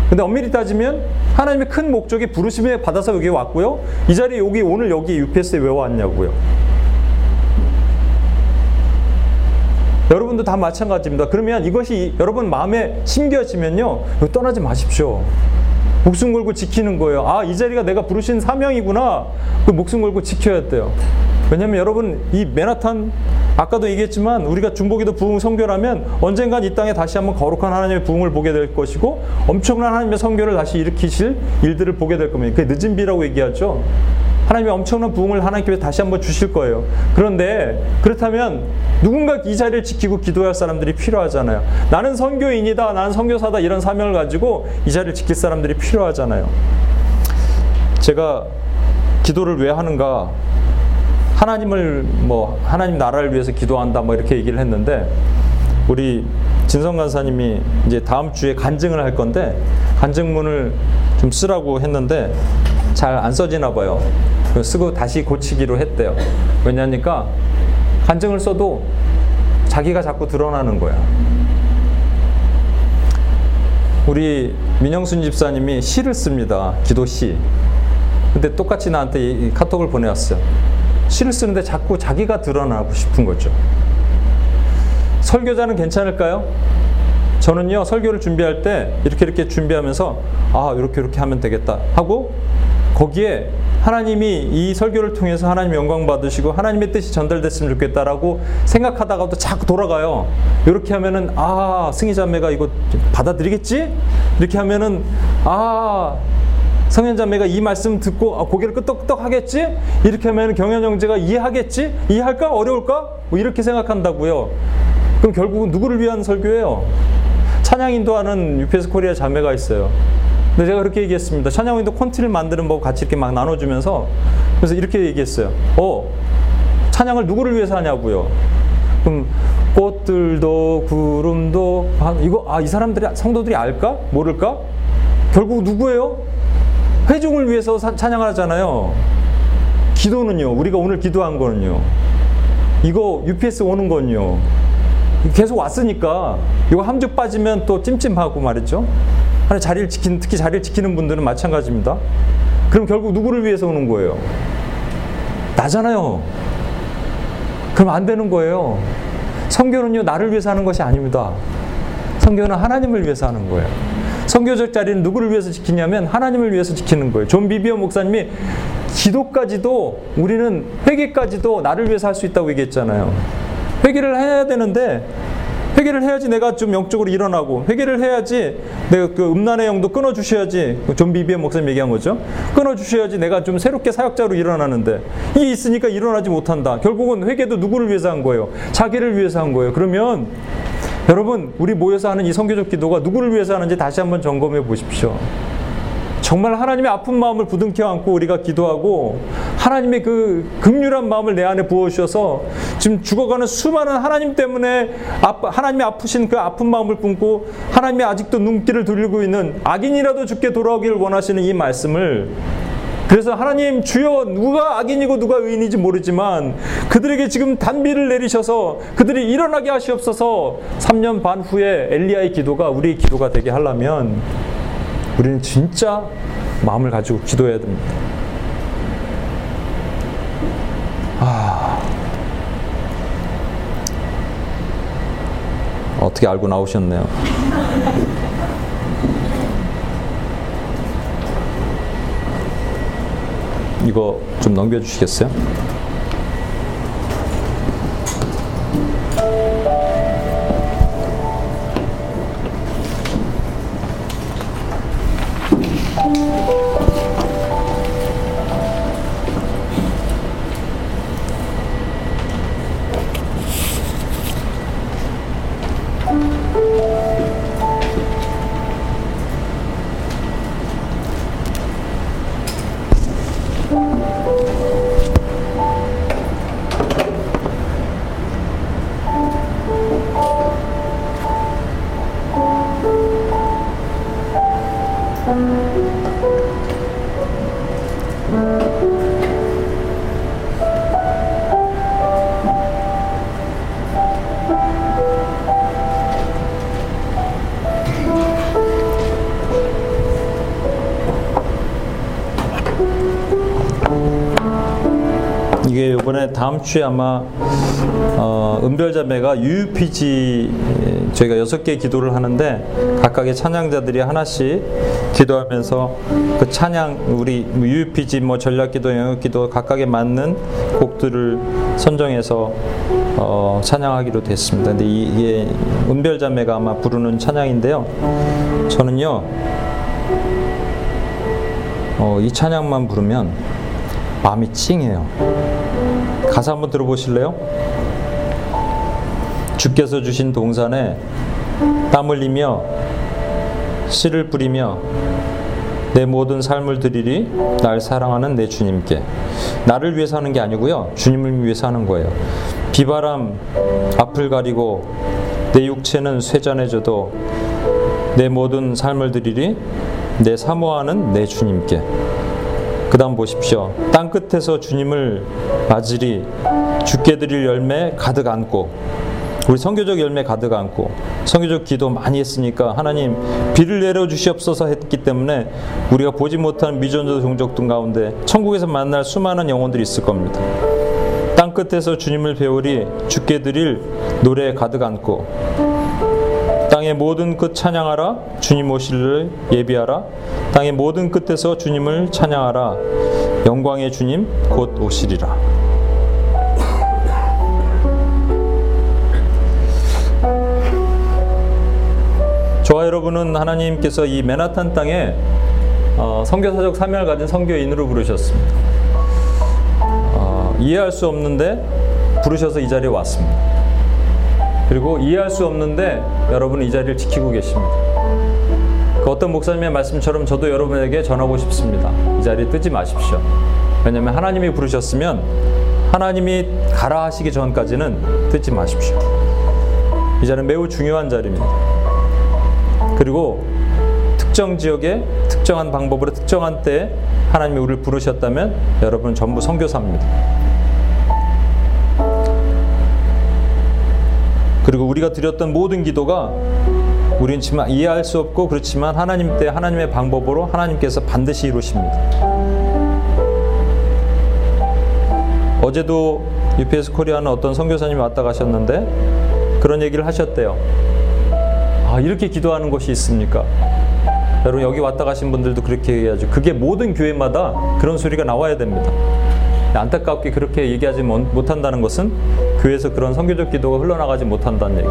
근데 엄밀히 따지면 하나님의 큰 목적이 부르심에 받아서 여기 왔고요. 이 자리에 여기 오늘 여기 UPS에 왜 왔냐고요. 여러분도 다 마찬가지입니다. 그러면 이것이 여러분 마음에 심겨지면요. 떠나지 마십시오. 목숨 걸고 지키는 거예요. 아, 이 자리가 내가 부르신 사명이구나. 그 목숨 걸고 지켜야 돼요. 왜냐면 여러분, 이 맨하탄 아까도 얘기했지만 우리가 중보기도 부흥 성교라면 언젠간 이 땅에 다시 한번 거룩한 하나님의 부흥을 보게 될 것이고 엄청난 하나님의 성교를 다시 일으키실 일들을 보게 될 겁니다. 그게 늦은 비라고 얘기하죠. 하나님이 엄청난 부흥을 하나님께 다시 한번 주실 거예요. 그런데 그렇다면 누군가 이 자리를 지키고 기도할 사람들이 필요하잖아요. 나는 선교인이다, 나는 선교사다 이런 사명을 가지고 이 자리를 지킬 사람들이 필요하잖아요. 제가 기도를 왜 하는가? 하나님을 뭐 하나님 나라를 위해서 기도한다 뭐 이렇게 얘기를 했는데 우리 진성 간사님이 이제 다음 주에 간증을 할 건데 간증문을 좀 쓰라고 했는데 잘 안 써지나 봐요. 쓰고 다시 고치기로 했대요. 왜냐니까 간증을 써도 자기가 자꾸 드러나는 거야. 우리 민영순 집사님이 시를 씁니다. 기도 시. 근데 똑같이 나한테 카톡을 보내왔어요. 시를 쓰는데 자꾸 자기가 드러나고 싶은 거죠. 설교자는 괜찮을까요? 저는요, 설교를 준비할 때 이렇게 이렇게 준비하면서 아, 이렇게 이렇게 하면 되겠다 하고 거기에 하나님이 이 설교를 통해서 하나님 영광 받으시고 하나님의 뜻이 전달됐으면 좋겠다라고 생각하다가도 자꾸 돌아가요. 이렇게 하면은 아 승희 자매가 이거 받아들이겠지? 이렇게 하면은 아 성현자매가 이 말씀 듣고 아, 고개를 끄덕끄덕 하겠지? 이렇게 하면 경현 형제가 이해하겠지? 이해할까? 어려울까? 뭐 이렇게 생각한다고요. 그럼 결국은 누구를 위한 설교예요? 찬양 인도하는 UPS 코리아 자매가 있어요. 근데 제가 그렇게 얘기했습니다. 찬양 인도 콘티를 만드는 법 같이 이렇게 막 나눠주면서 그래서 이렇게 얘기했어요. 어, 찬양을 누구를 위해서 하냐고요. 그럼 꽃들도 구름도 이거 아 이 사람들이 성도들이 알까 모를까 결국 누구예요? 회중을 위해서 찬양하잖아요. 기도는요. 우리가 오늘 기도한 거는요. 이거 UPS 오는 건요. 계속 왔으니까 이거 한주 빠지면 또 찜찜하고 말이죠. 하나 자리를 지키는 특히 자리를 지키는 분들은 마찬가지입니다. 그럼 결국 누구를 위해서 오는 거예요? 나잖아요. 그럼 안 되는 거예요. 선교는요 나를 위해서 하는 것이 아닙니다. 선교는 하나님을 위해서 하는 거예요. 선교적 자리는 누구를 위해서 지키냐면 하나님을 위해서 지키는 거예요. 존 비비어 목사님이 기도까지도 우리는 회개까지도 나를 위해서 할 수 있다고 얘기했잖아요. 회개를 해야 되는데 회개를 해야지 내가 좀 영적으로 일어나고 회개를 해야지 내가 그 음란의 영도 끊어 주셔야지 존 비비어 목사님 얘기한 거죠. 끊어 주셔야지 내가 좀 새롭게 사역자로 일어나는데 이게 있으니까 일어나지 못한다. 결국은 회개도 누구를 위해서 한 거예요? 자기를 위해서 한 거예요. 그러면 여러분 우리 모여서 하는 이 선교적 기도가 누구를 위해서 하는지 다시 한번 점검해 보십시오. 정말 하나님의 아픈 마음을 부둥켜 안고 우리가 기도하고 하나님의 그 극률한 마음을 내 안에 부어주셔서 지금 죽어가는 수많은 하나님 때문에 하나님이 아프신 그 아픈 마음을 품고 하나님이 아직도 눈길을 돌리고 있는 악인이라도 죽게 돌아오기를 원하시는 이 말씀을 그래서 하나님 주여 누가 악인이고 누가 의인인지 모르지만 그들에게 지금 단비를 내리셔서 그들이 일어나게 하시옵소서 3년 반 후에 엘리야의 기도가 우리의 기도가 되게 하려면 우리는 진짜 마음을 가지고 기도해야 됩니다. 아. 어떻게 알고 나오셨네요. 이거 좀 넘겨주시겠어요? 다음 주에 아마 어, 은별자매가 UPG 저희가 여섯 개 기도를 하는데 각각의 찬양자들이 하나씩 기도하면서 그 찬양 우리 UPG 뭐 전략기도 영역기도 각각에 맞는 곡들을 선정해서 어, 찬양하기로 됐습니다. 근데 이게 은별자매가 아마 부르는 찬양인데요. 저는요 어, 이 찬양만 부르면 마음이 찡해요. 가사 한번 들어보실래요? 주께서 주신 동산에 땀 흘리며 씨를 뿌리며 내 모든 삶을 드리리 날 사랑하는 내 주님께. 나를 위해서 하는 게 아니고요. 주님을 위해서 하는 거예요. 비바람 앞을 가리고 내 육체는 쇠잔해져도 내 모든 삶을 드리리 내 사모하는 내 주님께 그 다음 보십시오. 땅 끝에서 주님을 맞으리 죽게 드릴 열매 가득 안고 우리 성교적 열매 가득 안고 성교적 기도 많이 했으니까 하나님 비를 내려 주시옵소서 했기 때문에 우리가 보지 못한 미전도 종족들 가운데 천국에서 만날 수많은 영혼들이 있을 겁니다. 땅 끝에서 주님을 배우리 죽게 드릴 노래 가득 안고 땅의 모든 끝 찬양하라 주님 오실를 예비하라 땅의 모든 끝에서 주님을 찬양하라 영광의 주님 곧 오시리라 저와 여러분은 하나님께서 이 맨하탄 땅에 어, 선교사적 사명을 가진 선교인으로 부르셨습니다. 어, 이해할 수 없는데 부르셔서 이 자리에 왔습니다. 그리고 이해할 수 없는데 여러분은 이 자리를 지키고 계십니다. 그 어떤 목사님의 말씀처럼 저도 여러분에게 전하고 싶습니다. 이 자리에 뜨지 마십시오. 왜냐하면 하나님이 부르셨으면 하나님이 가라 하시기 전까지는 뜨지 마십시오. 이 자리는 매우 중요한 자리입니다. 그리고 특정 지역에 특정한 방법으로 특정한 때에 하나님이 우리를 부르셨다면 여러분 전부 선교사입니다. 그리고 우리가 드렸던 모든 기도가 우리는 지만 이해할 수 없고 그렇지만 하나님 때 하나님의 방법으로 하나님께서 반드시 이루십니다. 어제도 UPS 코리아는 어떤 선교사님이 왔다 가셨는데 그런 얘기를 하셨대요. 아, 이렇게 기도하는 곳이 있습니까? 여러분 여기 왔다 가신 분들도 그렇게 얘기하죠. 그게 모든 교회마다 그런 소리가 나와야 됩니다. 안타깝게 그렇게 얘기하지 못한다는 것은 교회에서 그런 선교적 기도가 흘러나가지 못한다는 얘기.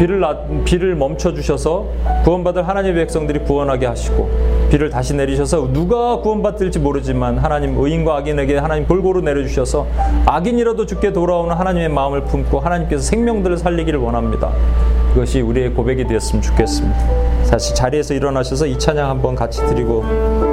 비를, 비를 멈춰 주셔서 구원받을 하나님의 백성들이 구원하게 하시고 비를 다시 내리셔서 누가 구원받을지 모르지만 하나님 의인과 악인에게 하나님 골고루 내려주셔서 악인이라도 죽게 돌아오는 하나님의 마음을 품고 하나님께서 생명들을 살리기를 원합니다. 그것이 우리의 고백이 되었으면 좋겠습니다. 다시 자리에서 일어나셔서 이 찬양 한번 같이 드리고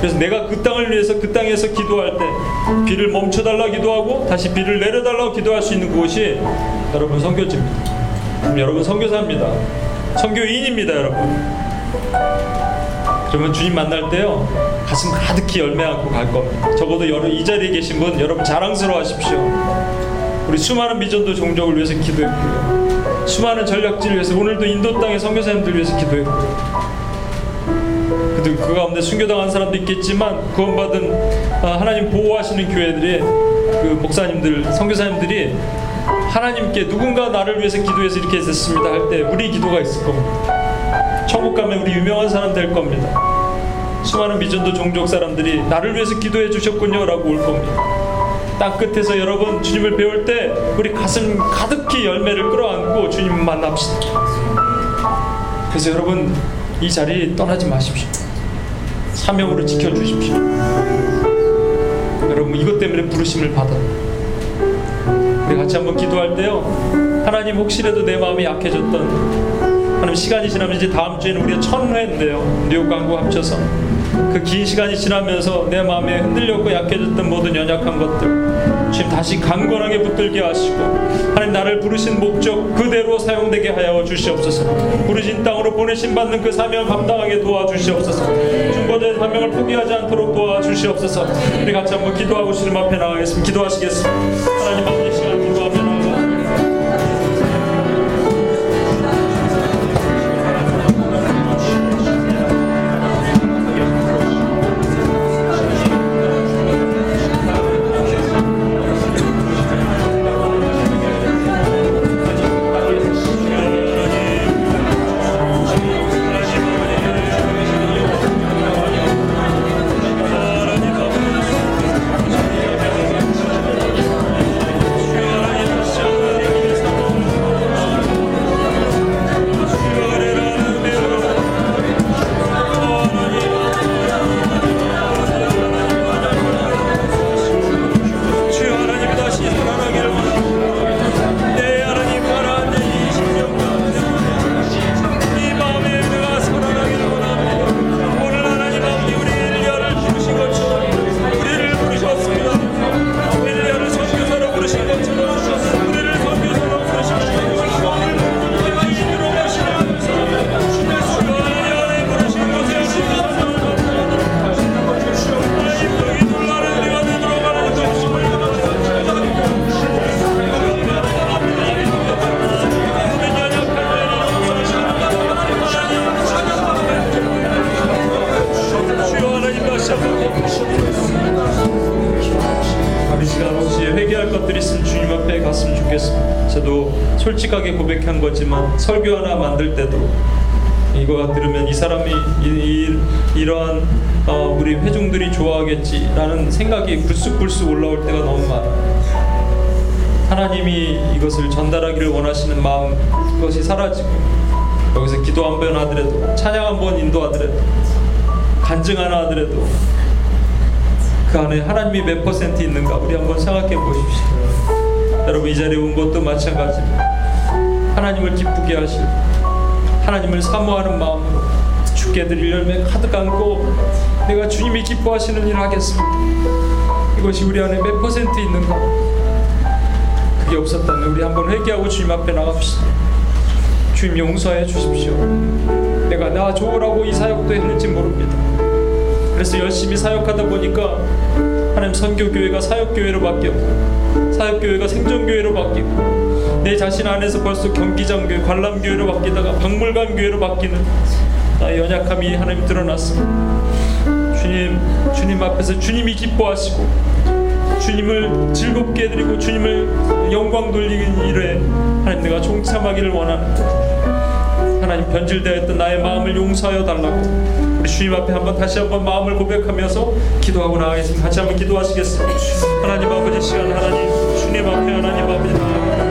그래서 내가 그 땅을 위해서 그 땅에서 기도할 때 비를 멈춰달라 기도하고 다시 비를 내려달라고 기도할 수 있는 곳이 여러분 성교지입니다. 그럼 여러분 성교사입니다. 성교인입니다, 여러분. 그러면 주님 만날 때요 가슴 가득히 열매 안고 갈 겁니다. 적어도 여러분 이 자리에 계신 분 여러분 자랑스러워하십시오. 우리 수많은 미전도 종족을 위해서 기도했고요. 수많은 전략지를 위해서 오늘도 인도 땅의 선교사님들 위해서 기도했고요. 그 가운데 순교당한 사람도 있겠지만 구원받은 아, 하나님 보호하시는 교회들이 그 목사님들, 선교사님들이 하나님께 누군가 나를 위해서 기도해서 이렇게 했습니다 할 때 우리 기도가 있을 겁니다. 천국 가면 우리 유명한 사람 될 겁니다. 수많은 미전도 종족 사람들이 나를 위해서 기도해 주셨군요라고 올 겁니다. 땅 끝에서 여러분 주님을 배울 때 우리 가슴 가득히 열매를 끌어안고 주님 만납시다. 그래서 여러분 이 자리 떠나지 마십시오. 사명으로 지켜주십시오. 여러분 이것 때문에 부르심을 받아. 우리 같이 한번 기도할 때요. 하나님 혹시라도 내 마음이 약해졌던 하나님 시간이 지나면 이제 다음 주에는 우리가 천 회인데요. 뉴욕 광고 합쳐서 그 긴 시간이 지나면서 내 마음에 흔들렸고 약해졌던 모든 연약한 것들 주님 다시 강건하게 붙들게 하시고 하나님 나를 부르신 목적 그대로 사용되게 하여 주시옵소서. 부르신 땅으로 보내신 받는 그 사명을 감당하게 도와주시옵소서. 중보자의 사명을 포기하지 않도록 도와주시옵소서. 우리 같이 한번 기도하고 주님 앞에 나가겠습니다. 기도하시겠습니다. 하나님 아버지 좋아하겠지라는 생각이 불쑥불쑥 올라올 때가 너무 많아요. 하나님이 이것을 전달하기를 원하시는 마음 그것이 사라지고 여기서 기도 한 번 하더라도 찬양 한 번 인도하더라도 간증 하나 하더라도 그 안에 하나님이 몇 퍼센트 있는가 우리 한번 생각해 보십시오. 여러분 이 자리에 온 것도 마찬가지입니다. 하나님을 기쁘게 하실 하나님을 사모하는 마음으로 주께 드릴 열매 가득 안고 내가 주님이 기뻐하시는 일을 하겠습니다. 이것이 우리 안에 몇 퍼센트 있는가? 그게 없었다면 우리 한번 회개하고 주님 앞에 나갑시다. 주님 용서해 주십시오. 내가 나 좋으라고 이 사역도 했는지 모릅니다. 그래서 열심히 사역하다 보니까 하나님 선교교회가 사역교회로 바뀌었고 사역교회가 생존교회로 바뀌고 내 자신 안에서 벌써 경기장교회, 관람교회로 바뀌다가 박물관 교회로 바뀌는 나의 연약함이 하나님 드러났습니다. 주님, 주님 앞에서 주님이 기뻐하시고 주님을 즐겁게 해드리고 주님을 영광 돌리는 일에 하나님 내가 종참하기를 원하는 하나님 변질되었던 나의 마음을 용서하여 달라고 우리 주님 앞에 한번 다시 한번 마음을 고백하면서 기도하고 나가겠습니다. 같이 한번 기도하시겠습니다. 하나님 아버지 시간 하나님 주님 앞에 하나님 아버지 반드시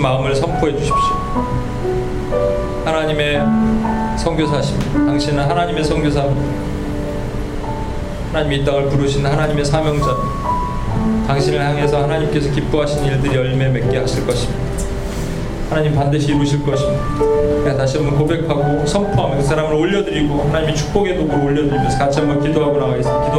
마음을 선포해 주십시오. 하나님의 선교사십니다. 당신은 하나님의 선교사 하나님이 이 땅을 부르신 하나님의 사명자 당신을 향해서 하나님께서 기뻐하신 일들이 열매 맺게 하실 것입니다. 하나님 반드시 이루실 것입니다. 다시 한번 고백하고 선포하며 그 사람을 올려드리고 하나님의 축복의 도구를 올려드리면서 같이 한번 기도하고 나가겠습니다.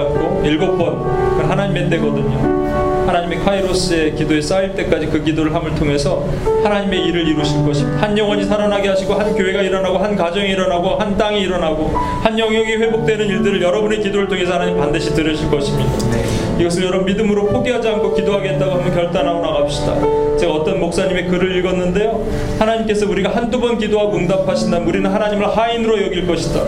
않고 일곱 번 하나님의 때거든요. 하나님의 카이로스의 기도에 쌓일 때까지 그 기도를 함을 통해서 하나님의 일을 이루실 것입니다. 한 영혼이 살아나게 하시고 한 교회가 일어나고 한 가정이 일어나고 한 땅이 일어나고 한 영역이 회복되는 일들을 여러분의 기도를 통해서 하나님 반드시 들으실 것입니다. 이것을 여러분 믿음으로 포기하지 않고 기도하겠다고 한번 결단하고 나갑시다. 제가 어떤 목사님의 글을 읽었는데요. 하나님께서 우리가 한두 번 기도하고 응답하신다면 우리는 하나님을 하인으로 여길 것이다.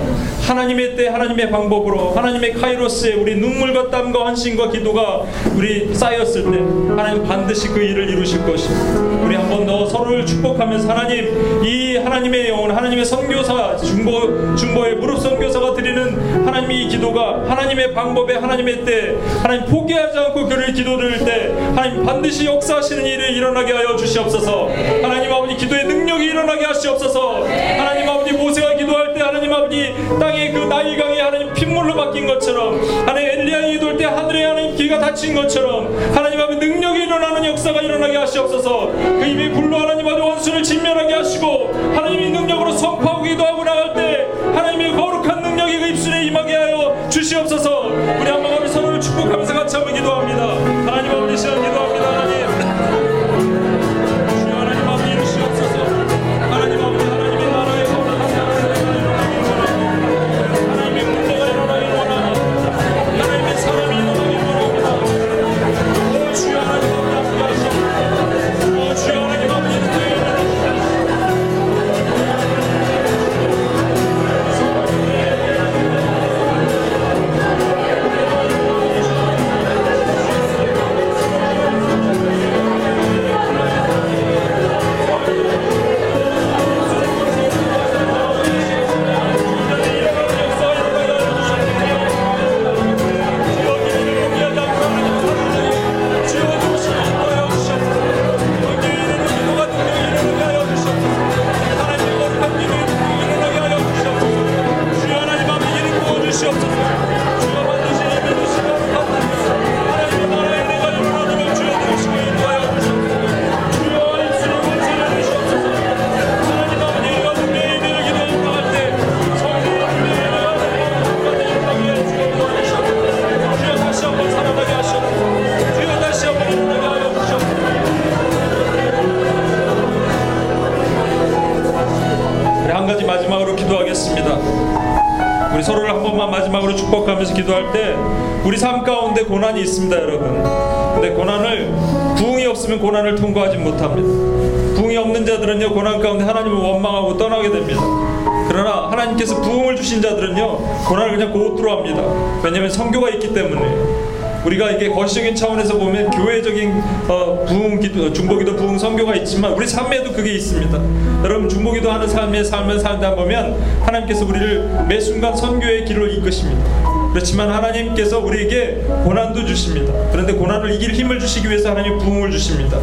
하나님의 때 하나님의 방법으로 하나님의 카이로스에 우리 눈물과 땀과 헌신과 기도가 우리 쌓였을 때 하나님 반드시 그 일을 이루실 것입니다. 우리 한 번 더 서로를 축복하면서 하나님 이 하나님의 영혼 하나님의 선교사 중보 중보의 무릎 선교사가 드리는 하나님의 이 기도가 하나님의 방법에 하나님의 때 하나님 포기하지 않고 그를 기도 드릴 때 하나님 반드시 역사하시는 일을 일어나게 하여 주시옵소서. 하나님 아버지 기도의 능력이 일어나게 하시옵소서. 하나님 아버지 모세가 기도할 때 하나님 아버지 땅의 그 나일강이 하나님 핏물로 바뀐 것처럼 하나님 엘리야의 기도할 때 하늘에 하나님 귀가 닫힌 것처럼 하나님 아버지 능력이 일어나는 역사가 일어나게 하시옵소서. 그 입의 불로 하나님 아버지 원수를 진멸하게 하시고 하나님의 능력으로 선포하고 기도하고 나갈 때 하나님의 거룩한 능력이 그 입술에 임하게 하여 주시옵소서. 우리 우리 서로를 축복하면서 같이 한번 기도합니다. 하나님 아버지 시간 기도합니다. 고난이 있습니다, 여러분. 근데 고난을 부흥이 없으면 고난을 통과하지 못합니다. 부흥이 없는 자들은요 고난 가운데 하나님을 원망하고 떠나게 됩니다. 그러나 하나님께서 부흥을 주신 자들은요 고난을 그냥 고투로 합니다. 왜냐하면 성교가 있기 때문에. 우리가 이게 거시적인 차원에서 보면 교회적인 어, 부흥 기도, 중보기도 부흥 선교가 있지만 우리 삶에도 그게 있습니다. 여러분 중보기도 하는 삶의 삶을 살다 보면 하나님께서 우리를 매 순간 선교의 길로 이끄십니다. 그렇지만 하나님께서 우리에게 고난도 주십니다. 그런데 고난을 이길 힘을 주시기 위해서 하나님 부흥을 주십니다.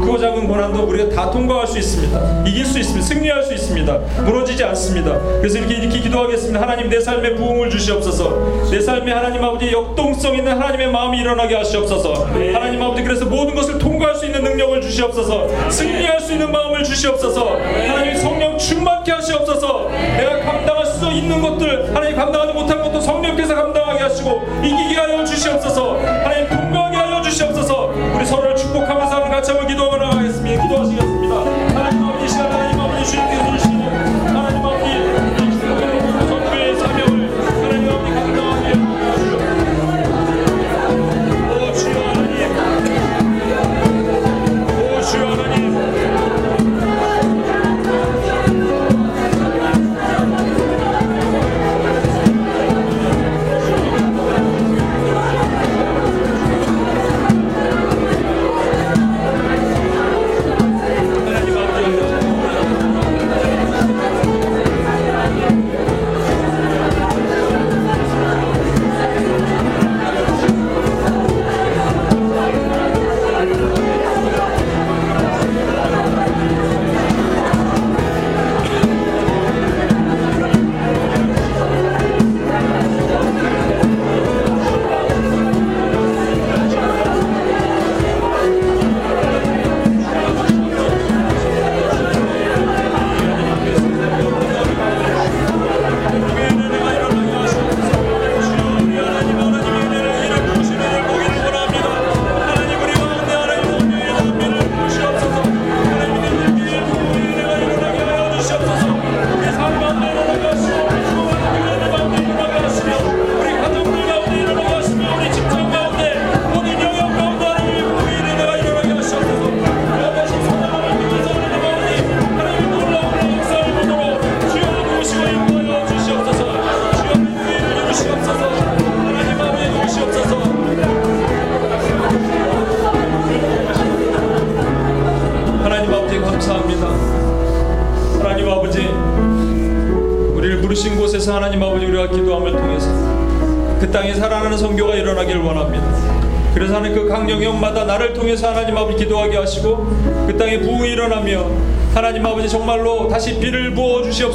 크고 작은 고난도 우리가 다 통과할 수 있습니다. 이길 수 있습니다. 승리할 수 있습니다. 무너지지 않습니다. 그래서 이렇게 이렇게 기도하겠습니다. 하나님 내 삶에 부흥을 주시옵소서. 내 삶에 하나님 아버지 역동성 있는 하나님의 마음이 일어나게 하시옵소서. 하나님 아버지 그래서 모든 것을 통과할 수 있는 능력을 주시옵소서. 승리할 수 있는 마음을 주시옵소서. 하나님 성령 충만케 하시옵소서. 내가 감당할 수 있는 것들 하나님 감당하지 못한 것도 성령께서 감당하게 하시고 이기게 하여 주시옵소서. 하나님 통과하게 하여 주시옵소서. 우리 서로를 축복하면서 같이 한번 기도하고 나가겠습니다. 기도하시겠습니다.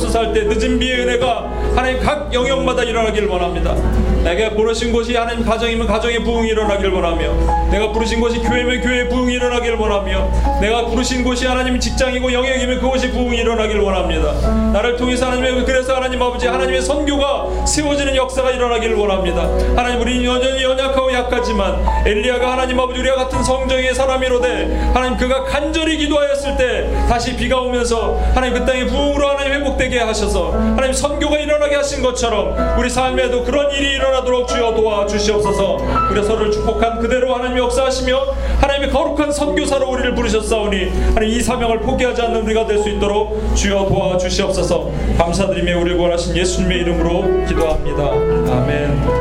부어 주시옵소서 할때 늦은 비의 은혜가 하나님 각 영역마다 일어나길 원합니다. 내가 부르신 곳이 하나님 가정이면 가정의 부흥이 일어나길 원하며 내가 부르신 곳이 교회면 교회의 부흥이 일어나길 원하며 내가 부르신 곳이 하나님 직장이고 영역이면 그곳이 부흥이 일어나길 원합니다. 나를 통해서 하나님의 그래서 하나님 아버지 하나님의 선교가 세워지는 역사가 일어나길 원합니다. 하나님 우리는 여전히 연약하고 약하지만 엘리야가 하나님 아버지 우리와 같은 성정의 사람이로되 하나님 그가 간절히 기도하였을 때 다시 비가 오면서 하나님 그 땅에 부흥으로 하나님 회 복되게 하셔서 하나님 선교가 일어나게 하신 것처럼 우리 삶에도 그런 일이 일어나도록 주여 도와 주시옵소서. 우리 서로를 축복한 그대로 하나님 역사하시며 하나님의 거룩한 선교사로 우리를 부르셨사오니 하나님 이 사명을 포기하지 않는 우리가 될 수 있도록 주여 도와 주시옵소서. 감사드리며 우리를 구원하신 예수님의 이름으로 기도합니다. 아멘